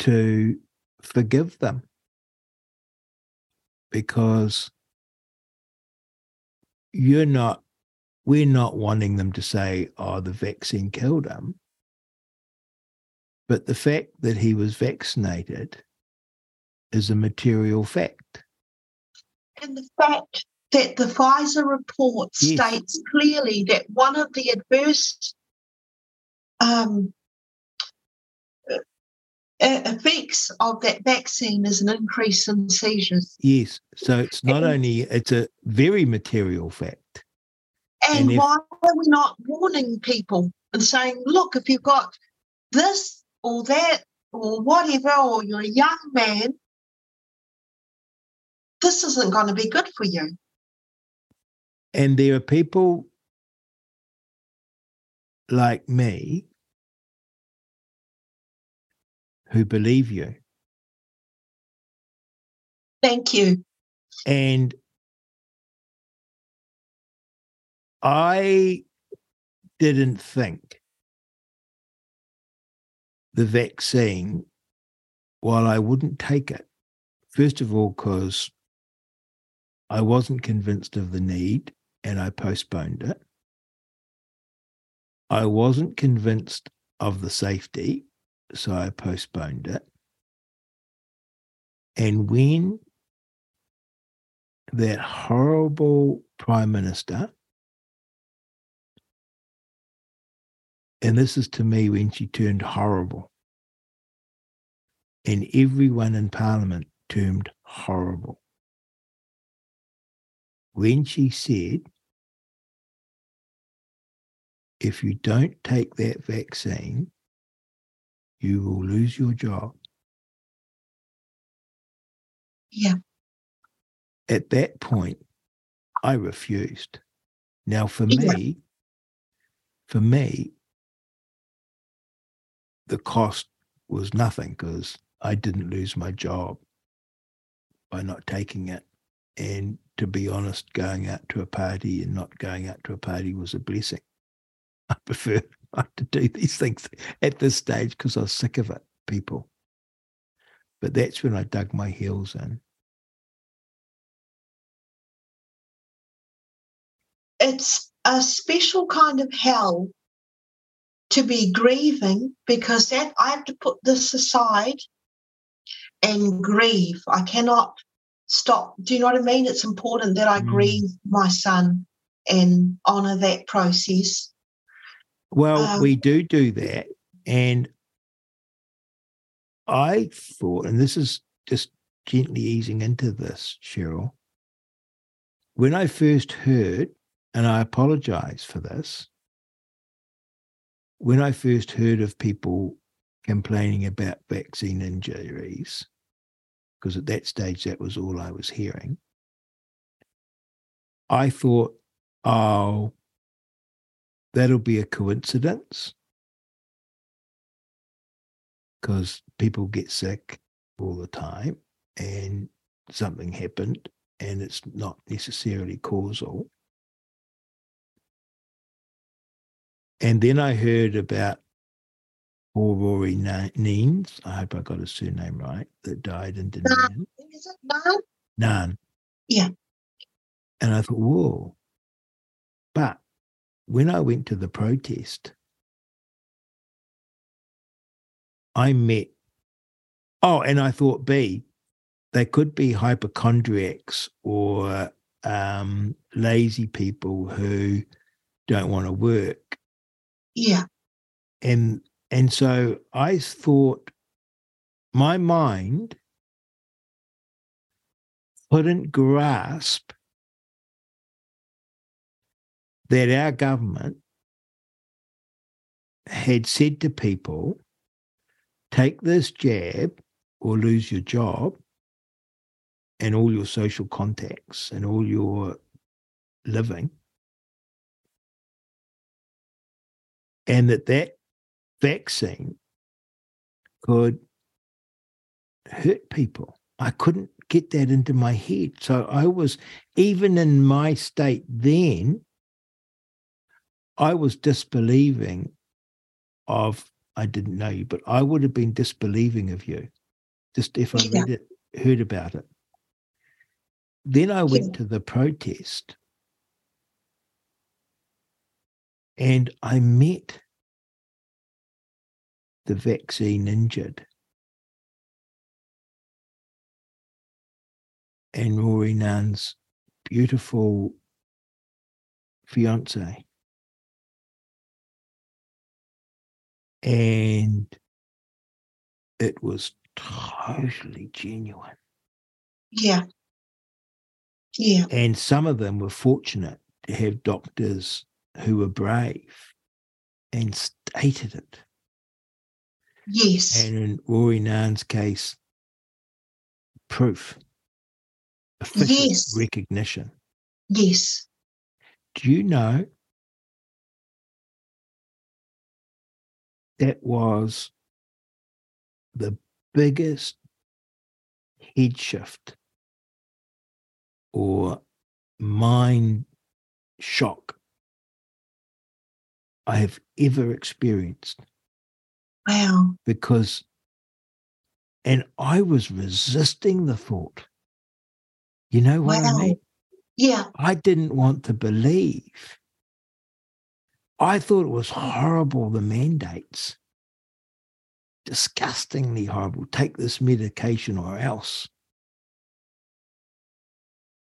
to forgive them because you're not we're not wanting them to say oh the vaccine killed him. But the fact that he was vaccinated is a material fact. And the fact that the Pfizer report Yes. states clearly that one of the adverse um, uh, uh, effects of that vaccine is an increase in seizures. Yes. So it's not And- only it's a very material fact. And, And if- why are we not warning people and saying, look, if you've got this or that or whatever, or you're a young man, this isn't going to be good for you. And there are people like me who believe you. Thank you. And I didn't think the vaccine, while I wouldn't take it, first of all, because I wasn't convinced of the need and I postponed it. I wasn't convinced of the safety, so I postponed it. And when that horrible prime minister, and this is to me when she turned horrible, and everyone in parliament termed horrible. When she said, if you don't take that vaccine, you will lose your job. Yeah. At that point, I refused. Now, for Yeah. me, for me, the cost was nothing because I didn't lose my job by not taking it. And to be honest, going out to a party and not going out to a party was a blessing. I prefer not to do these things at this stage because I was sick of it, people. But that's when I dug my heels in. It's a special kind of hell to be grieving because that I have to put this aside and grieve. I cannot stop. Do you know what I mean? It's important that I Mm. grieve my son and honor that process. Well, Um, we do do that. And I thought, and this is just gently easing into this, Cheryl, when I first heard, and I apologize for this, when I first heard of people complaining about vaccine injuries, because at that stage that was all I was hearing, I thought, oh, that'll be a coincidence because people get sick all the time and something happened and it's not necessarily causal. And then I heard about poor Rory Neens, I hope I got his surname right, that died in Dunedin. Is it no? None. Yeah. And I thought, whoa. But when I went to the protest, I met, oh, and I thought, B, they could be hypochondriacs or um, lazy people who don't want to work. Yeah. And and so I thought my mind couldn't grasp that our government had said to people, take this jab or lose your job and all your social contacts and all your living. And that that vaccine could hurt people. I couldn't get that into my head. So I was, even in my state then, I was disbelieving of, I didn't know you, but I would have been disbelieving of you just if I Yeah. read it, heard about it. Then I went Yeah. to the protest and I met the vaccine injured. And Rory Nairn's beautiful fiance. And it was totally genuine. Yeah. Yeah. And some of them were fortunate to have doctors who were brave and stated it. Yes. And in Rory Nairn's case, proof, official Yes. recognition. yes. Do you know that was the biggest head shift or mind shock I have ever experienced Wow. because, and I was resisting the thought. You know what I mean? Yeah. I didn't want to believe. I thought it was horrible, the mandates. Disgustingly horrible. Take this medication or else.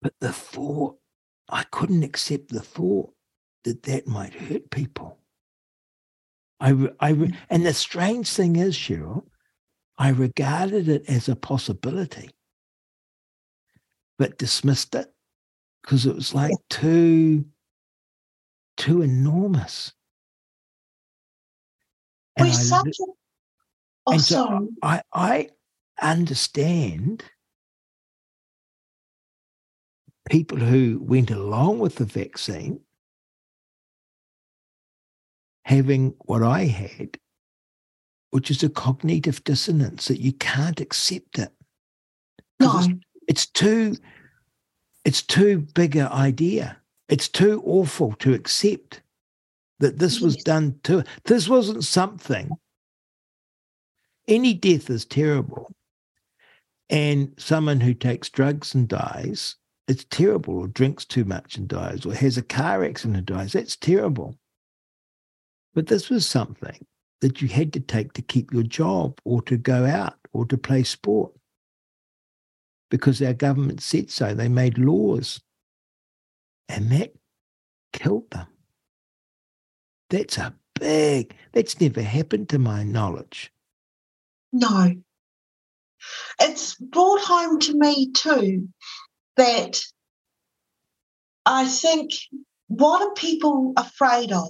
But the thought, I couldn't accept the thought that that might hurt people. I, I, mm. and the strange thing is, Cheryl, I regarded it as a possibility, but dismissed it because it was like too, too enormous. We're I such a. Oh, and so sorry. I, I understand people who went along with the vaccine having what I had, which is a cognitive dissonance that you can't accept it. No. It's, it's too it's too big an idea. It's too awful to accept that this was done to this wasn't something. Any death is terrible. And someone who takes drugs and dies, it's terrible, or drinks too much and dies, or has a car accident and dies. That's terrible. But this was something that you had to take to keep your job or to go out or to play sport because our government said so. They made laws and that killed them. That's a big, that's never happened to my knowledge. No. It's brought home to me too that I think what are people afraid of?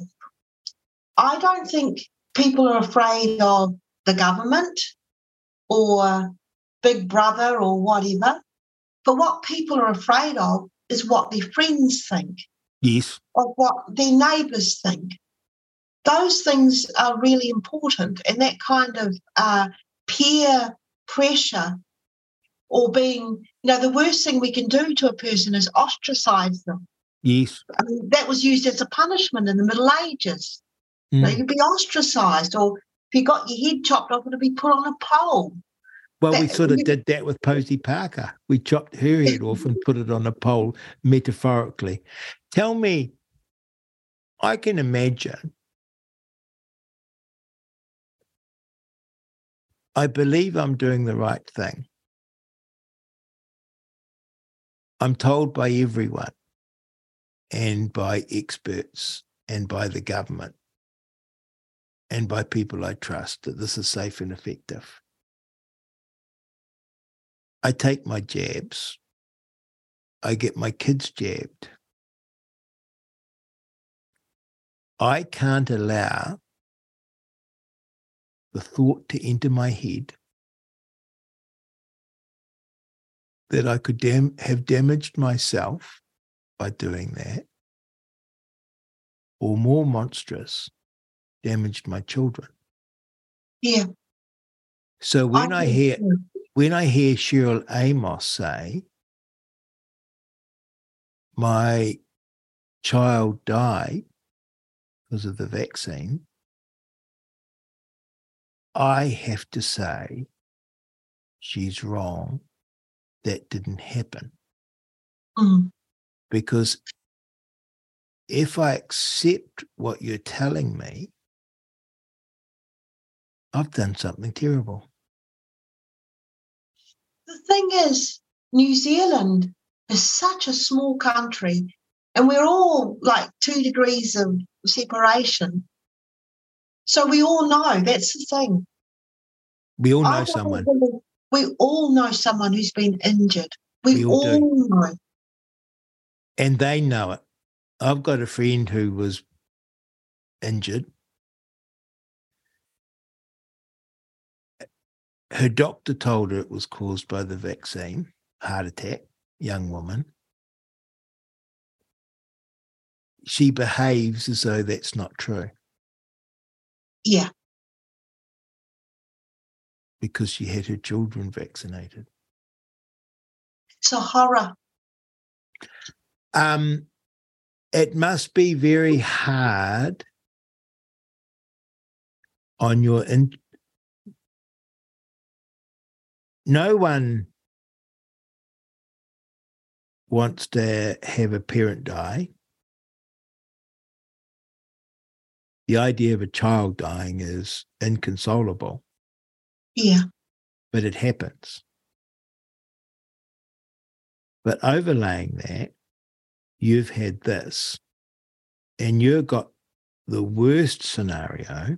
I don't think people are afraid of the government or Big Brother or whatever. But what people are afraid of is what their friends think, Yes. of what their neighbours think. Those things are really important, and that kind of uh, peer pressure or being, you know, the worst thing we can do to a person is ostracize them. Yes. I mean, that was used as a punishment in the Middle Ages. You know, Mm. you'd be ostracized, or if you got your head chopped off, it'd be put on a pole. Well, we sort of did that with Posie Parker. We chopped her head off and put it on a pole metaphorically. Tell me, I can imagine. I believe I'm doing the right thing. I'm told by everyone and by experts and by the government and by people I trust that this is safe and effective. I take my jabs. I get my kids jabbed. I can't allow the thought to enter my head that I could dam- have damaged myself by doing that, or more monstrous, damaged my children. Yeah. So when I think hear. When I hear Cheryl Amos say, my child died because of the vaccine, I have to say she's wrong. That didn't happen. Mm, Because if I accept what you're telling me, I've done something terrible. The thing is, New Zealand is such a small country, and we're all like two degrees of separation. So we all know that's the thing. We all know I someone. We all know someone who's been injured. We, We all all, do. know. and they know it. I've got a friend who was injured. Her doctor told her it was caused by the vaccine, heart attack, young woman. She behaves as though that's not true Yeah. because she had her children vaccinated. It's a horror. Um, it must be very hard on your in- no one wants to have a parent die. The idea of a child dying is inconsolable. Yeah. but it happens. But overlaying that you've had this and you've got the worst scenario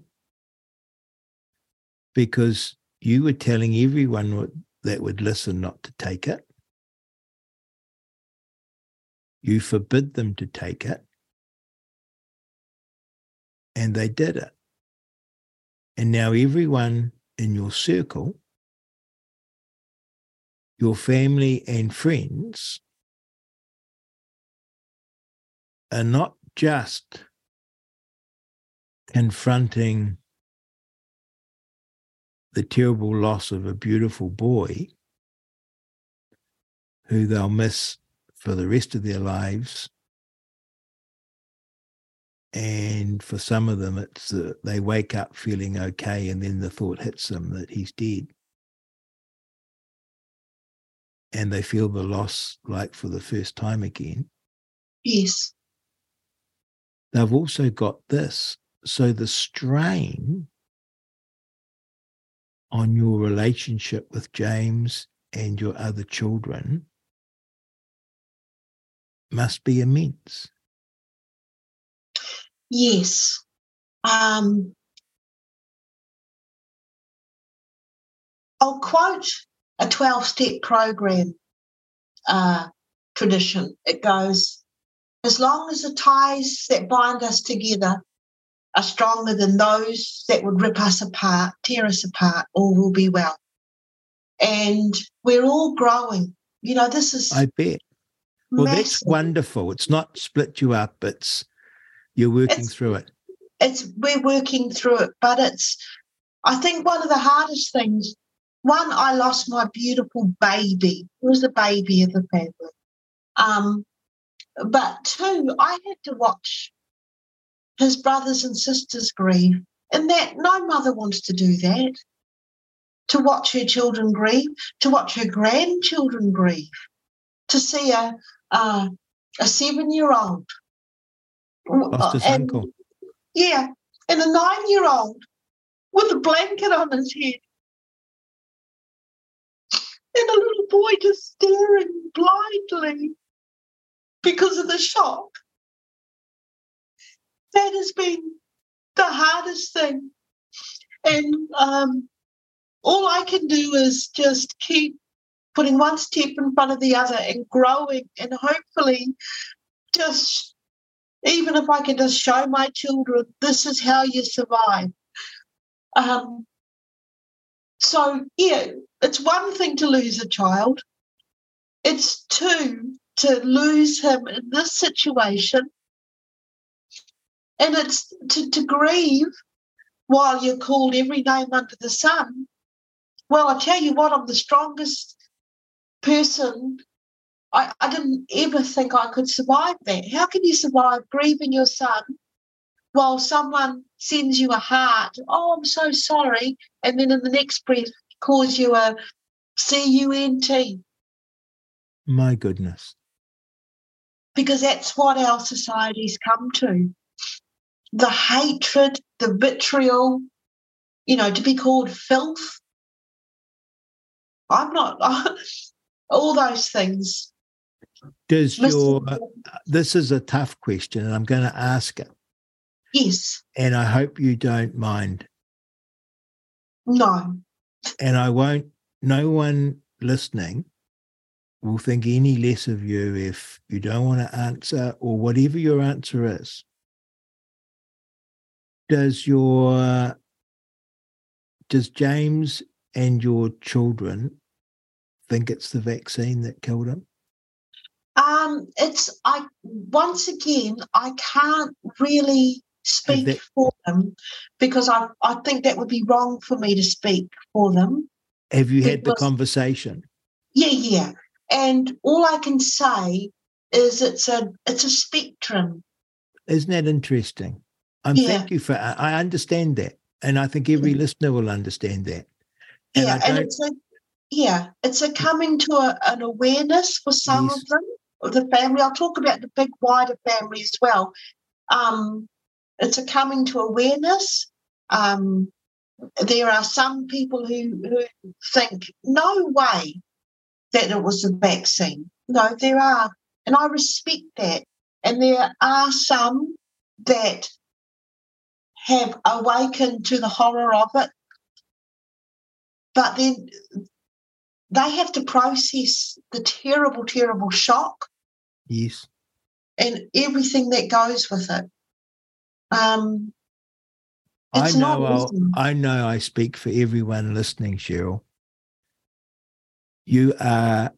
because you were telling everyone that would listen not to take it. You forbid them to take it. And they did it. And now everyone in your circle, your family and friends, are not just confronting the terrible loss of a beautiful boy who they'll miss for the rest of their lives. And for some of them, it's uh, they wake up feeling okay, and then the thought hits them that he's dead. And they feel the loss like for the first time again. Yes. they've also got this. So the strain on your relationship with James and your other children must be immense. Yes. Um, I'll quote a 12 step program uh, tradition. It goes, as long as the ties that bind us together are stronger than those that would rip us apart, tear us apart, all will be well. And we're all growing. You know, this is I bet. Well, that's wonderful. It's not split you up, it's you're working It's- through it. it's we're working through it but it's i think one of the hardest things one i lost my beautiful baby it was the baby of the family um but two i had to watch his brothers and sisters grieve and that no mother wants to do that to watch her children grieve to watch her grandchildren grieve to see a a, a seven year old Lost his uncle. yeah, and a nine year old with a blanket on his head. And a little boy just staring blindly because of the shock. That has been the hardest thing. And um, all I can do is just keep putting one step in front of the other and growing and hopefully just even if I can just show my children this is how you survive. Um, so, yeah, it's one thing to lose a child, it's two to lose him in this situation, and it's to, to grieve while you're called every name under the sun. Well, I tell you what, I'm the strongest person I, I didn't ever think I could survive that. How can you survive grieving your son while someone sends you a heart? Oh, I'm so sorry. And then in the next breath, calls you a C U N T My goodness. because that's what our society's come to. The hatred, the vitriol, you know, to be called filth. I'm not, all those things. Does Mr. your this is a tough question and I'm going to ask it Yes, and I hope you don't mind. no, and I won't, no one listening will think any less of you if you don't want to answer or whatever your answer is. Does your, does James and your children think it's the vaccine that killed him? Um, it's I once again I can't really speak that, for them because I I think that would be wrong for me to speak for them. Have you had the conversation? Yeah, yeah. And all I can say is it's a it's a spectrum. Isn't that interesting? Um, yeah. Thank you for. I understand that, and I think every yeah. listener will understand that. And yeah, and it's a yeah, it's a coming to a, an awareness for some yes. of them, of the family. I'll talk about the big wider family as well. Um, it's a coming to awareness. Um, there are some people who, who think no way that it was the vaccine. No, there are, and I respect that. And there are some that have awakened to the horror of it, but then they have to process the terrible, terrible shock. Yes. And everything that goes with it. Um, I know I know I speak for everyone listening, Cheryl. You are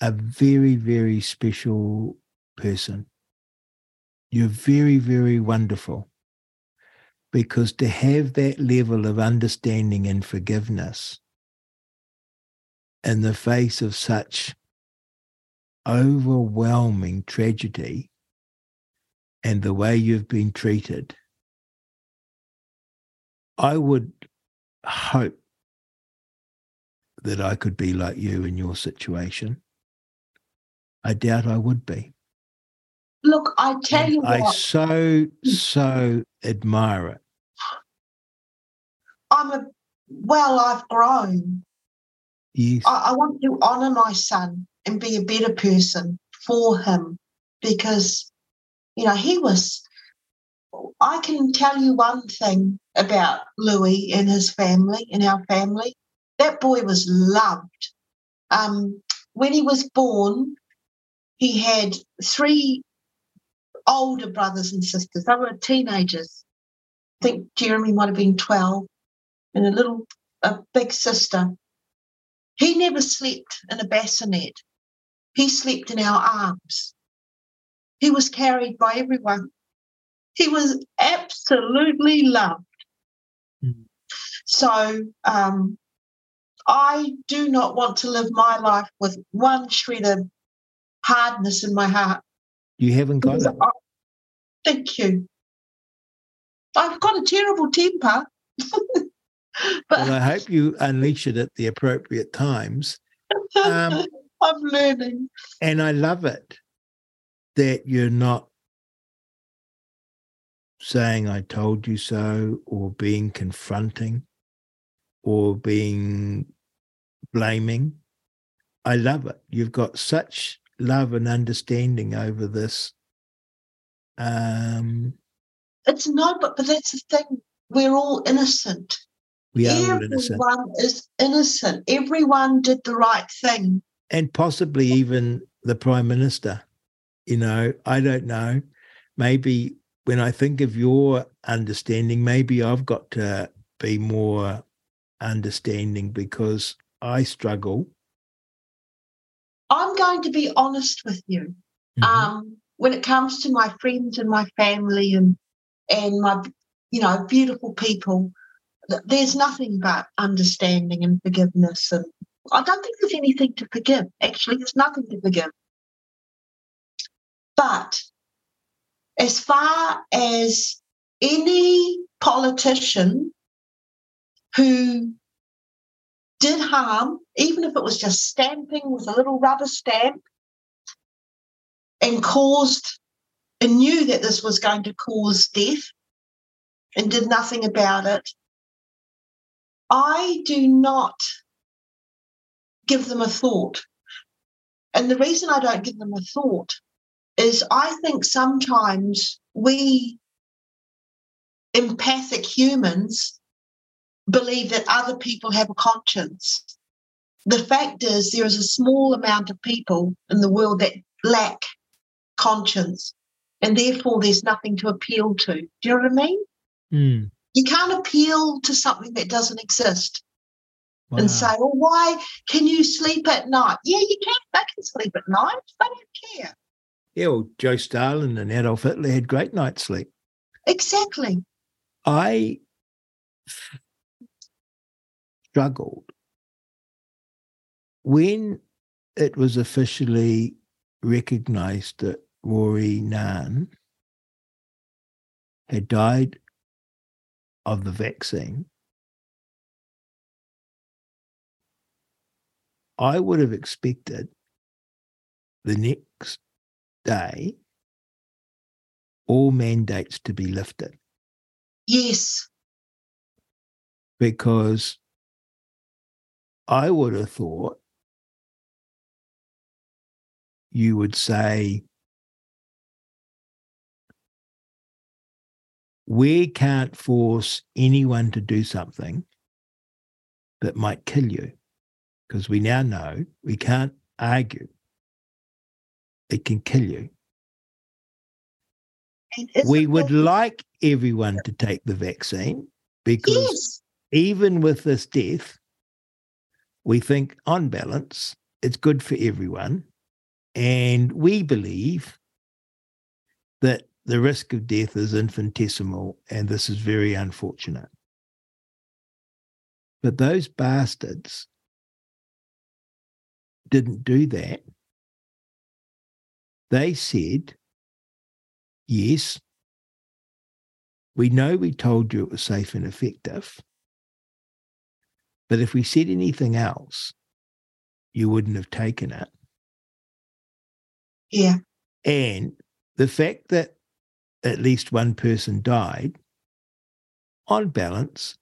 a very, very special person. You're very, very wonderful. Because to have that level of understanding and forgiveness in the face of such overwhelming tragedy and the way you've been treated, I would hope that I could be like you in your situation. I doubt I would be. Look, I tell and you I what. so, so admire it. I'm a, well, I've grown. Yes. I, I want to honor my son and be a better person for him because, you know, he was. I can tell you one thing about Louis and his family and our family. That boy was loved. Um, when he was born, he had three older brothers and sisters. They were teenagers. I think Jeremy might have been 12 and a little a big sister. He never slept in a bassinet. He slept in our arms. He was carried by everyone. He was absolutely loved. Mm. So um, I do not want to live my life with one shred of hardness in my heart. You haven't got it. I, thank you. I've got a terrible temper. but well, I hope you unleash it at the appropriate times. Um, I'm learning. And I love it that you're not saying, I told you so, or being confronting, or being blaming. I love it. You've got such love and understanding over this. Um, it's no, but, but that's the thing. We're all innocent. We are Everyone innocent. is innocent. Everyone did the right thing. And possibly even the Prime Minister. You know, I don't know. Maybe when I think of your understanding, maybe I've got to be more understanding because I struggle. I'm going to be honest with you. Mm-hmm. Um, when it comes to my friends and my family and and my you know beautiful people, there's nothing but understanding and forgiveness. And I don't think there's anything to forgive. Actually, there's nothing to forgive. But as far as any politician who did harm, even if it was just stamping with a little rubber stamp, and caused and knew that this was going to cause death and did nothing about it, I do not give them a thought. And the reason I don't give them a thought is I think sometimes we empathic humans believe that other people have a conscience. The fact is, there is a small amount of people in the world that lack conscience, and therefore there's nothing to appeal to. Do you know what I mean? Mm. You can't appeal to something that doesn't exist Wow. and say, well, why can you sleep at night? Yeah, you can. They can sleep at night. They don't care. yeah, well, Joe Stalin and Adolf Hitler had great night's sleep. Exactly. I struggled when it was officially recognized that Rory Nairn had died of the vaccine. I would have expected the next day all mandates to be lifted Yes. because I would have thought you would say, we can't force anyone to do something that might kill you because we now know we can't argue. It can kill you. We would like everyone to take the vaccine because Yes. even with this death, we think on balance, it's good for everyone. And we believe that the risk of death is infinitesimal and this is very unfortunate. But those bastards didn't do that. They said, yes, we know we told you it was safe and effective. But if we said anything else, you wouldn't have taken it. Yeah. And the fact that at least one person died, on balance,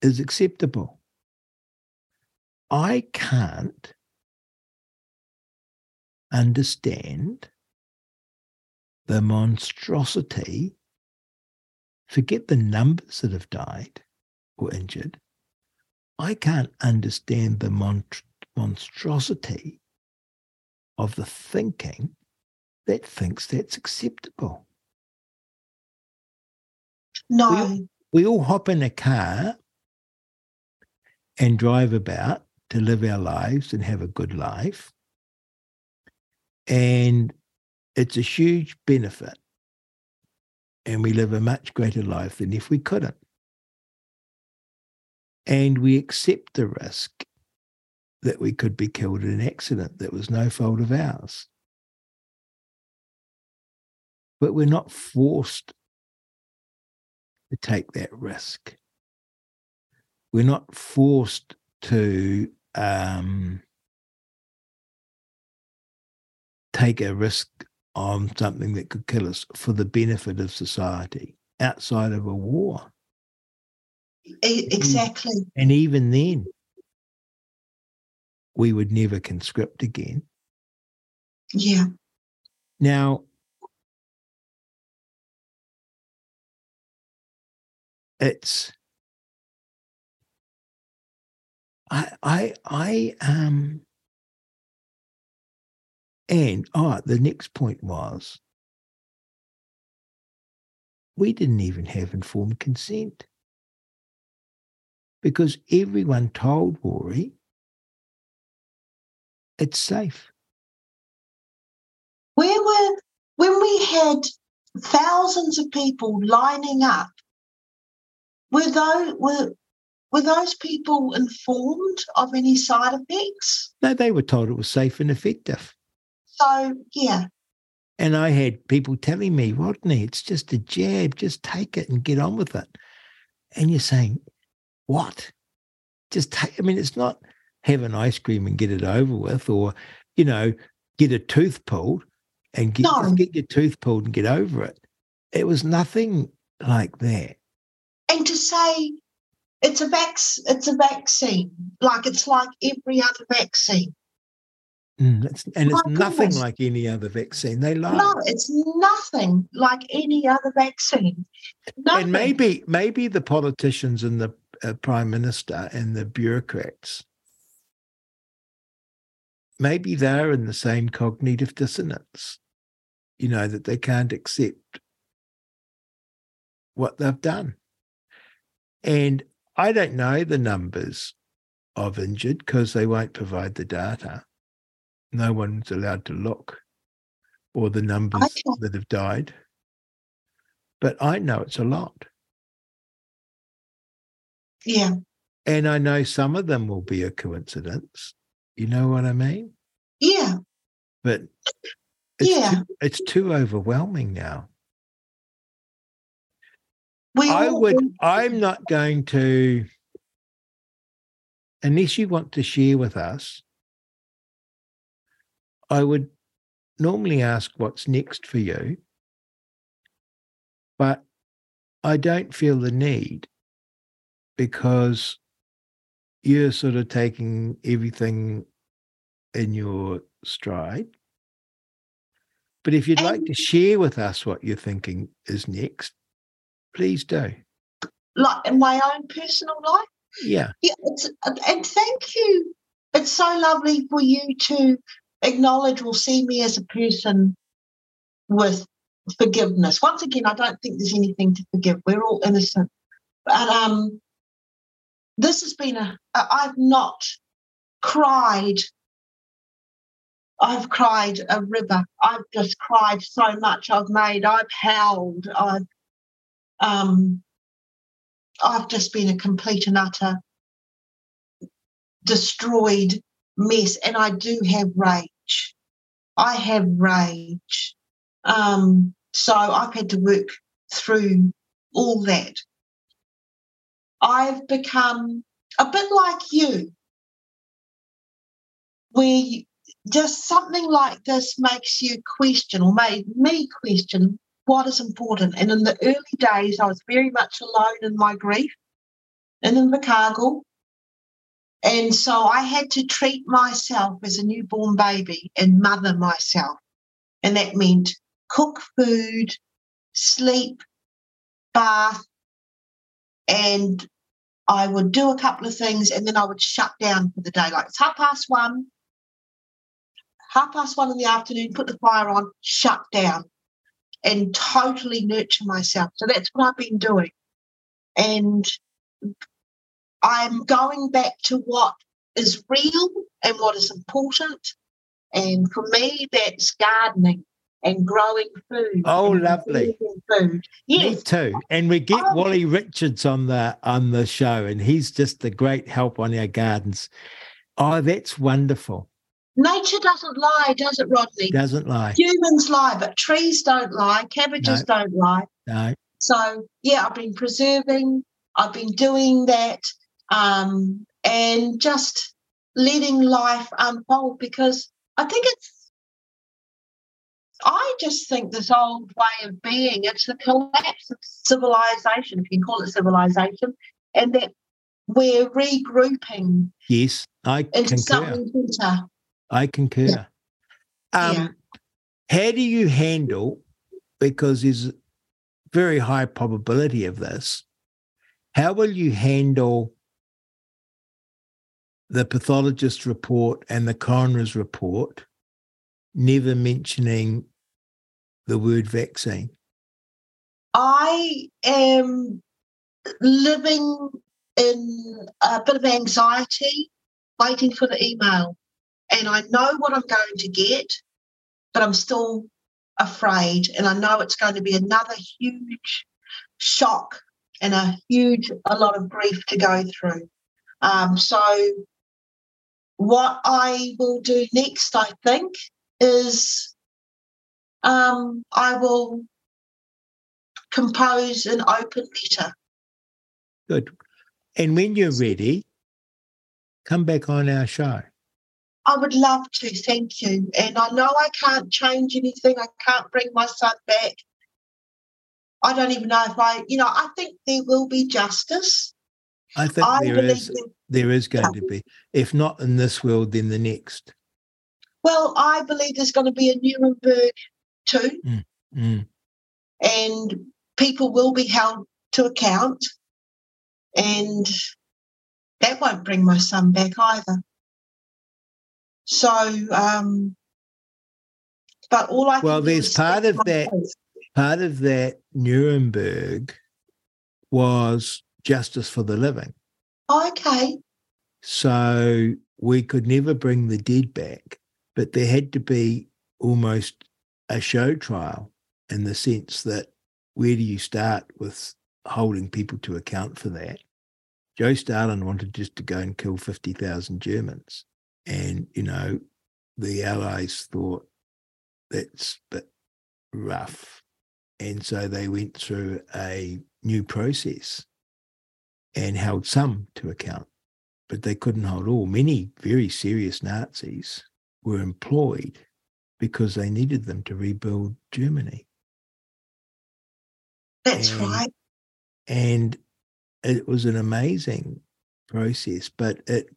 is acceptable. I can't understand the monstrosity. Forget the numbers that have died or injured. I can't understand the mon- monstrosity of the thinking that thinks that's acceptable. No. We all hop in a car and drive about to live our lives and have a good life. And it's a huge benefit. And we live a much greater life than if we couldn't. And we accept the risk that we could be killed in an accident that was no fault of ours. But we're not forced to take that risk. We're not forced to um, take a risk on something that could kill us for the benefit of society outside of a war. Exactly. And even then, we would never conscript again. Yeah. Now, it's I I I am and oh the next point was we didn't even have informed consent because everyone told Rory it's safe. Where were when we had thousands of people lining up? Were those were were those people informed of any side effects? No, they were told it was safe and effective. So yeah, And I had people telling me, Rodney, it's just a jab, just take it and get on with it. And you're saying, what? Just take, I mean, it's not have an ice cream and get it over with, or, you know, get a tooth pulled and get, No. get your tooth pulled and get over it. It was nothing like that. And to say it's a vac it's a vaccine, like it's like every other vaccine. Mm, it's, and it's My nothing goodness. like any other vaccine. They lie. No, it's nothing like any other vaccine. Nothing. and maybe maybe the politicians and the uh, prime minister and the bureaucrats, maybe they're in the same cognitive dissonance, you know, that they can't accept what they've done. And I don't know the numbers of injured because they won't provide the data. No one's allowed to look or the numbers okay. that have died. But I know it's a lot. Yeah. And I know some of them will be a coincidence. You know what I mean? Yeah. But it's yeah. Too, it's too overwhelming now. We I would I'm not going to unless you want to share with us, I would normally ask what's next for you, but I don't feel the need because you're sort of taking everything in your stride. But if you'd like to share with us what you're thinking is next, please do. Like in my own personal life? Yeah. Yeah. and thank you. It's so lovely for you to acknowledge or see me as a person with forgiveness. Once again, I don't think there's anything to forgive. We're all innocent. But um, this has been a, I've not cried. I've cried a river. I've just cried so much. I've made, I've howled. I've, um, I've just been a complete and utter destroyed mess. And I do have rage. I have rage. Um, so I've had to work through all that. I've become a bit like you, where just something like this makes you question or made me question what is important. And in the early days, I was very much alone in my grief and in the Invercargill. And so I had to treat myself as a newborn baby and mother myself. And that meant cook food, sleep, bath, and I would do a couple of things and then I would shut down for the day. Like it's half past one, half past one in the afternoon, put the fire on, shut down and totally nurture myself. So that's what I've been doing. And I'm going back to what is real and what is important. And for me, that's gardening and growing food. Oh, lovely. Food. Yes. Me too. And we get oh. Wally Richards on the on the show, and he's just a great help on our gardens. Oh, that's wonderful. Nature doesn't lie, does it, Rodney? Doesn't lie. Humans lie, but trees don't lie. Cabbages no. don't lie. No. So yeah, I've been preserving. I've been doing that, um, and just letting life unfold because I think it's. I just think this old way of being, it's the collapse of civilization, if you can call it civilization, and that we're regrouping. Yes, I into concur. something better. I concur. Yeah. Um. How do you handle, because there's very high probability of this, how will you handle the pathologist report and the coroner's report never mentioning the word vaccine? I am living in a bit of anxiety, waiting for the email and I know what I'm going to get, but I'm still afraid. And I know it's going to be another huge shock and a huge, a lot of grief to go through. Um, so, what I will do next, I think, is um, I will compose an open letter. Good. And when you're ready, come back on our show. I would love to, thank you. And I know I can't change anything. I can't bring my son back. I don't even know if I, you know, I think there will be justice. I think I there is there is going to be. If not in this world, then the next. Well, I believe there's going to be a Nuremberg too. Mm, mm. And people will be held to account. and that won't bring my son back either. So, um, but all I well, there's part of that. Face. Part of that Nuremberg was justice for the living. Okay. So we could never bring the dead back, but there had to be almost a show trial in the sense that where do you start with holding people to account for that? Joe Stalin wanted just to go and kill 50,000 Germans. And, you know, the Allies thought that's a bit rough. And so they went through a new process and held some to account, but they couldn't hold all. Many very serious Nazis were employed because they needed them to rebuild Germany. That's and, right. And it was an amazing process, but it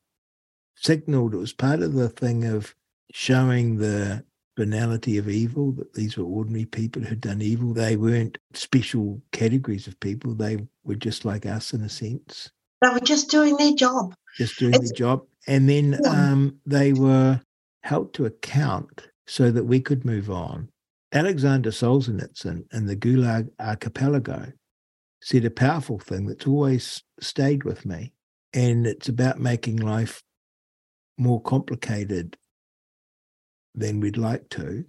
signaled it was part of the thing of showing the banality of evil, that these were ordinary people who'd done evil. They weren't special categories of people, they were just like us in a sense. They were just doing their job. Just doing it's, their job. And then yeah. um, they were held to account so that we could move on. Alexander Solzhenitsyn in the Gulag Archipelago said a powerful thing that's always stayed with me. And it's about making life more complicated than we'd like to,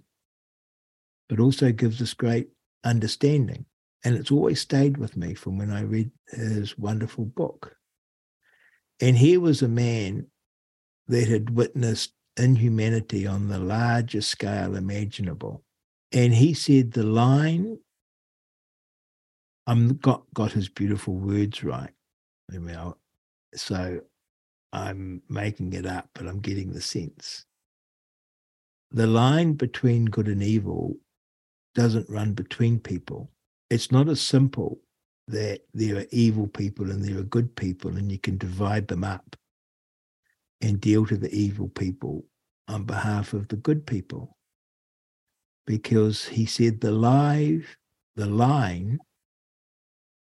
but also gives us great understanding. And it's always stayed with me from when I read his wonderful book. And here was a man that had witnessed inhumanity on the largest scale imaginable. And he said the line, I'm got got his beautiful words right. So I'm making it up, but I'm getting the sense the line between good and evil doesn't run between people. It's not as simple that there are evil people and there are good people, and you can divide them up and deal to the evil people on behalf of the good people. Because he said the live, the line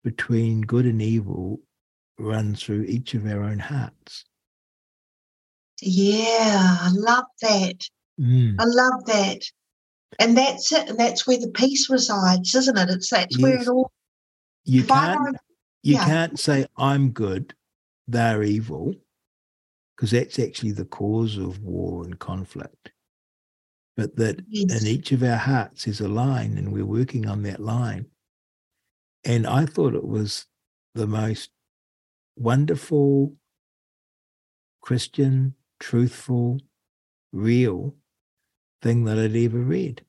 between good and evil runs through each of our own hearts. Yeah, I love that. Mm. I love that. And that's it. And that's where the peace resides, isn't it? It's that's yes. where it all. You can't. You yeah. can't say I'm good, they're evil, because that's actually the cause of war and conflict. But that yes. in each of our hearts is a line, and we're working on that line. And I thought it was the most wonderful, Christian, truthful, real thing that I'd ever read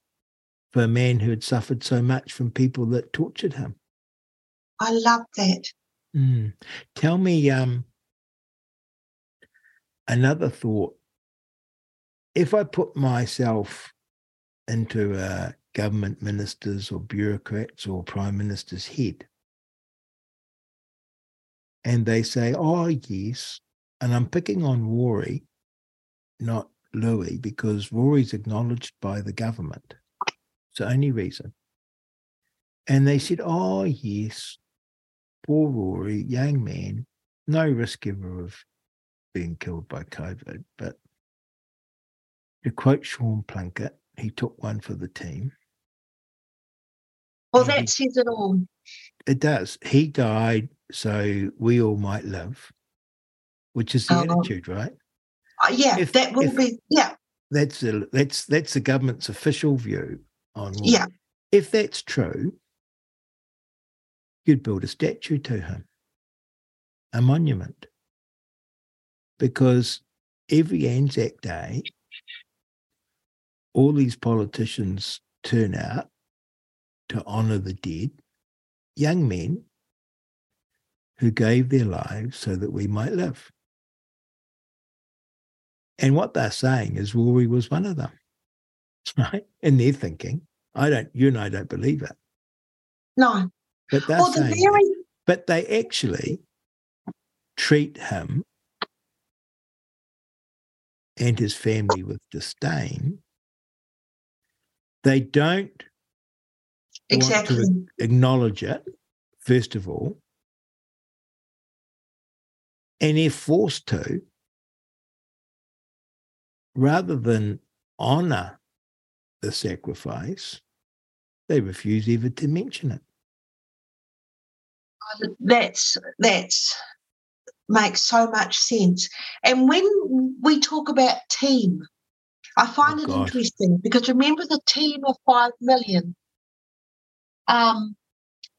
for a man who had suffered so much from people that tortured him. I love that. Mm. Tell me um, another thought. If I put myself into a government minister's or bureaucrats or prime minister's head, and they say, oh, yes, and I'm picking on Rory, not Louis because Rory's acknowledged by the government. It's the only reason. And they said, oh, yes, poor Rory, young man, no risk ever of being killed by COVID. But to quote Sean Plunket, he took one for the team. Well, that says it all. It does. He died so we all might love, which is the oh. attitude, right? Uh, yeah, if, that will be yeah. That's a, that's that's the government's official view on war. Yeah. If that's true, you'd build a statue to him, a monument, because every Anzac Day, all these politicians turn out to honour the dead, young men who gave their lives so that we might live. And what they're saying is Rory was one of them, right? And they're thinking, I don't, you and I don't believe it. No. But they're well, saying, the very... but they actually treat him and his family with disdain. They don't exactly want to acknowledge it, first of all. And they're forced to, rather than honor the sacrifice, they refuse ever to mention it. That's that's makes so much sense. And when we talk about team, I find oh, it God. interesting because remember the team of five million. Um,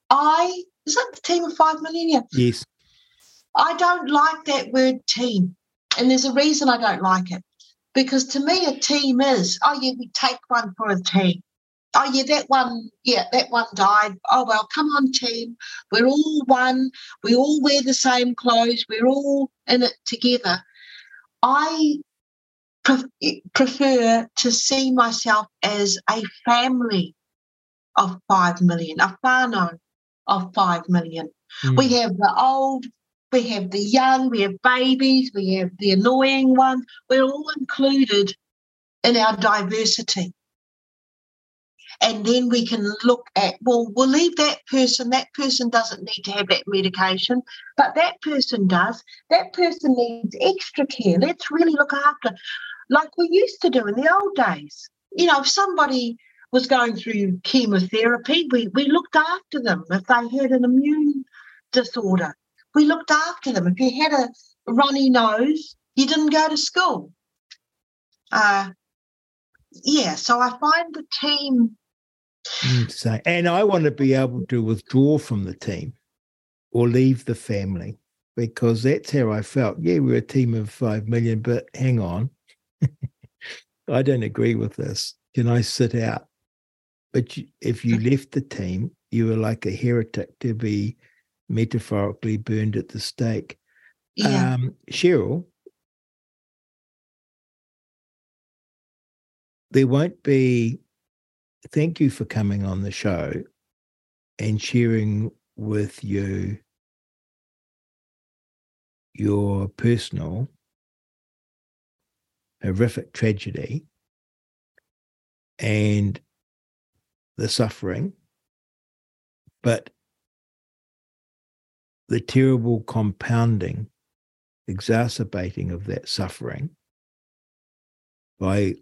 I is that the team of five million? Yeah. Yes. I don't like that word team, and there's a reason I don't like it because to me a team is oh yeah we take one for a team oh yeah, that one, yeah, that one died. Oh well, come on, team. We're all one. We all wear the same clothes. We're all in it together. I pre- prefer to see myself as a family of five million, a whānau of five million. Mm. We have the old, we have the young, we have babies, we have the annoying ones. We're all included in our diversity. And then we can look at well we'll leave that person. That person doesn't need to have that medication. But that person does. That person needs extra care. Let's really look after like we used to do in the old days. You know if somebody was going through chemotherapy we, we looked after them if they had an immune disorder we looked after them if you had a runny nose you didn't go to school uh, yeah, so I find the team so, and I want to be able to withdraw from the team or leave the family because that's how I felt. Yeah, we're a team of 5 million, but hang on. I don't agree with this. Can I sit out? But if you left the team, you were like a heretic to be metaphorically burned at the stake. Yeah. Um, Cheryl, there won't be thank you for coming on the show and sharing with you your personal horrific tragedy and the suffering, but the terrible compounding, exacerbating of that suffering by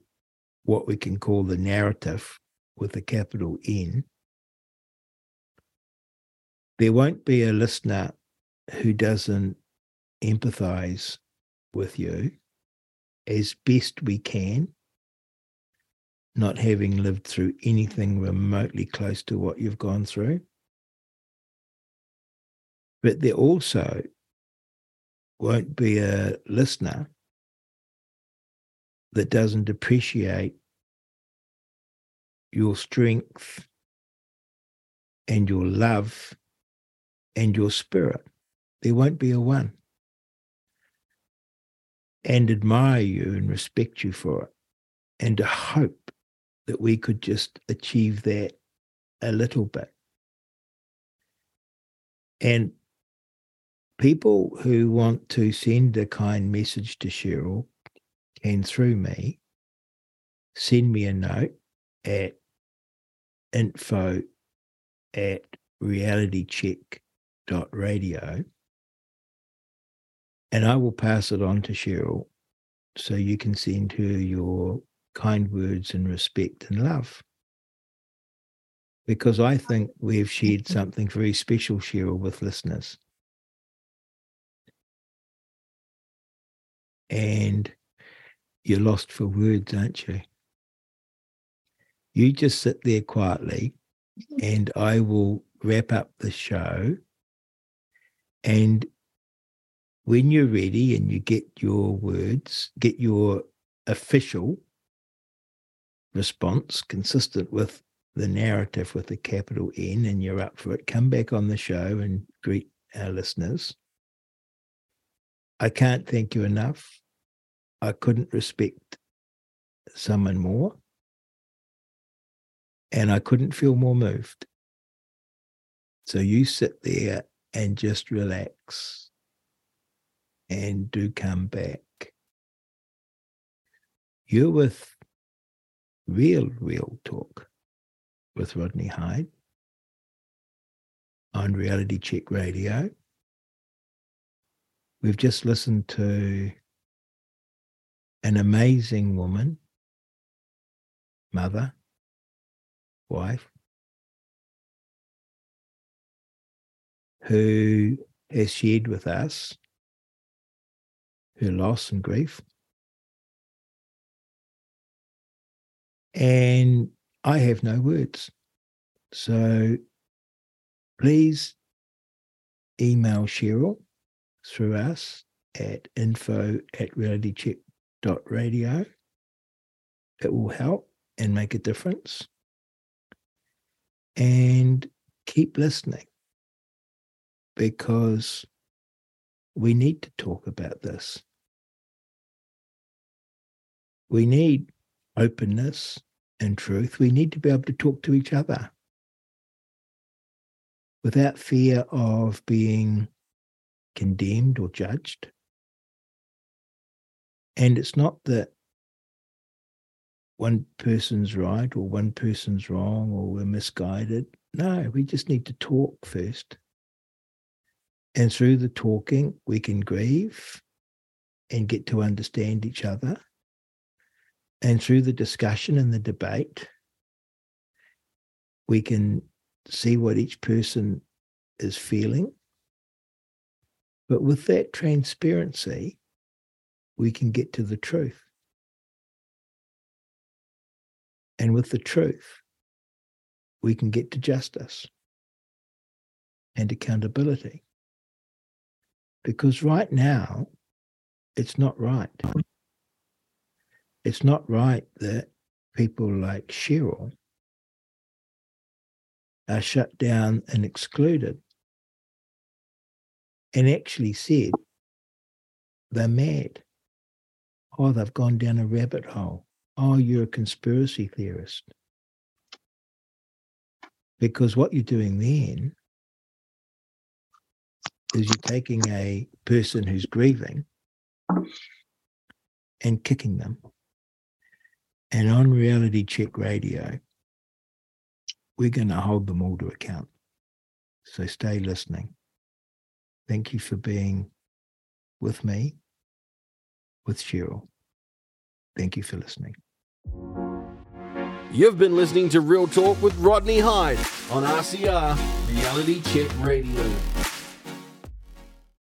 what we can call the narrative with a capital N, there won't be a listener who doesn't empathize with you as best we can, not having lived through anything remotely close to what you've gone through. But there also won't be a listener that doesn't appreciate your strength and your love and your spirit. There won't be a one. And admire you and respect you for it. And to hope that we could just achieve that a little bit. And people who want to send a kind message to Cheryl can, through me, send me a note at info at realitycheck.radio. And I will pass it on to Cheryl so you can send her your kind words and respect and love. Because I think we've shared something very special, Cheryl, with listeners. And you're lost for words, aren't you? You just sit there quietly mm-hmm. and I will wrap up the show. And when you're ready and you get your words, get your official response consistent with the narrative with a capital N and you're up for it, come back on the show and greet our listeners. I can't thank you enough. I couldn't respect someone more. And I couldn't feel more moved. So you sit there and just relax and do come back. You're with real, real talk with Rodney Hide on Reality Check Radio. We've just listened to an amazing woman, mother, wife, who has shared with us her loss and grief. And I have no words. So please email Cheryl through us at info at realitycheck.radio. It will help and make a difference. And keep listening because we need to talk about this. We need openness and truth. We need to be able to talk to each other without fear of being condemned or judged. And it's not that one person's right or one person's wrong or we're misguided. No, we just need to talk first. And through the talking, we can grieve and get to understand each other. And through the discussion and the debate, we can see what each person is feeling. But with that transparency, we can get to the truth. And with the truth, we can get to justice and accountability. Because right now, it's not right. It's not right that people like Cheryl are shut down and excluded and actually said they're mad. Oh, they've gone down a rabbit hole. Oh, you're a conspiracy theorist. Because what you're doing then is you're taking a person who's grieving and kicking them. And on Reality Check Radio, we're going to hold them all to account. So stay listening. Thank you for being with me, with Cheryl. Thank you for listening. You've been listening to Real Talk with Rodney Hide on RCR Reality Check Radio.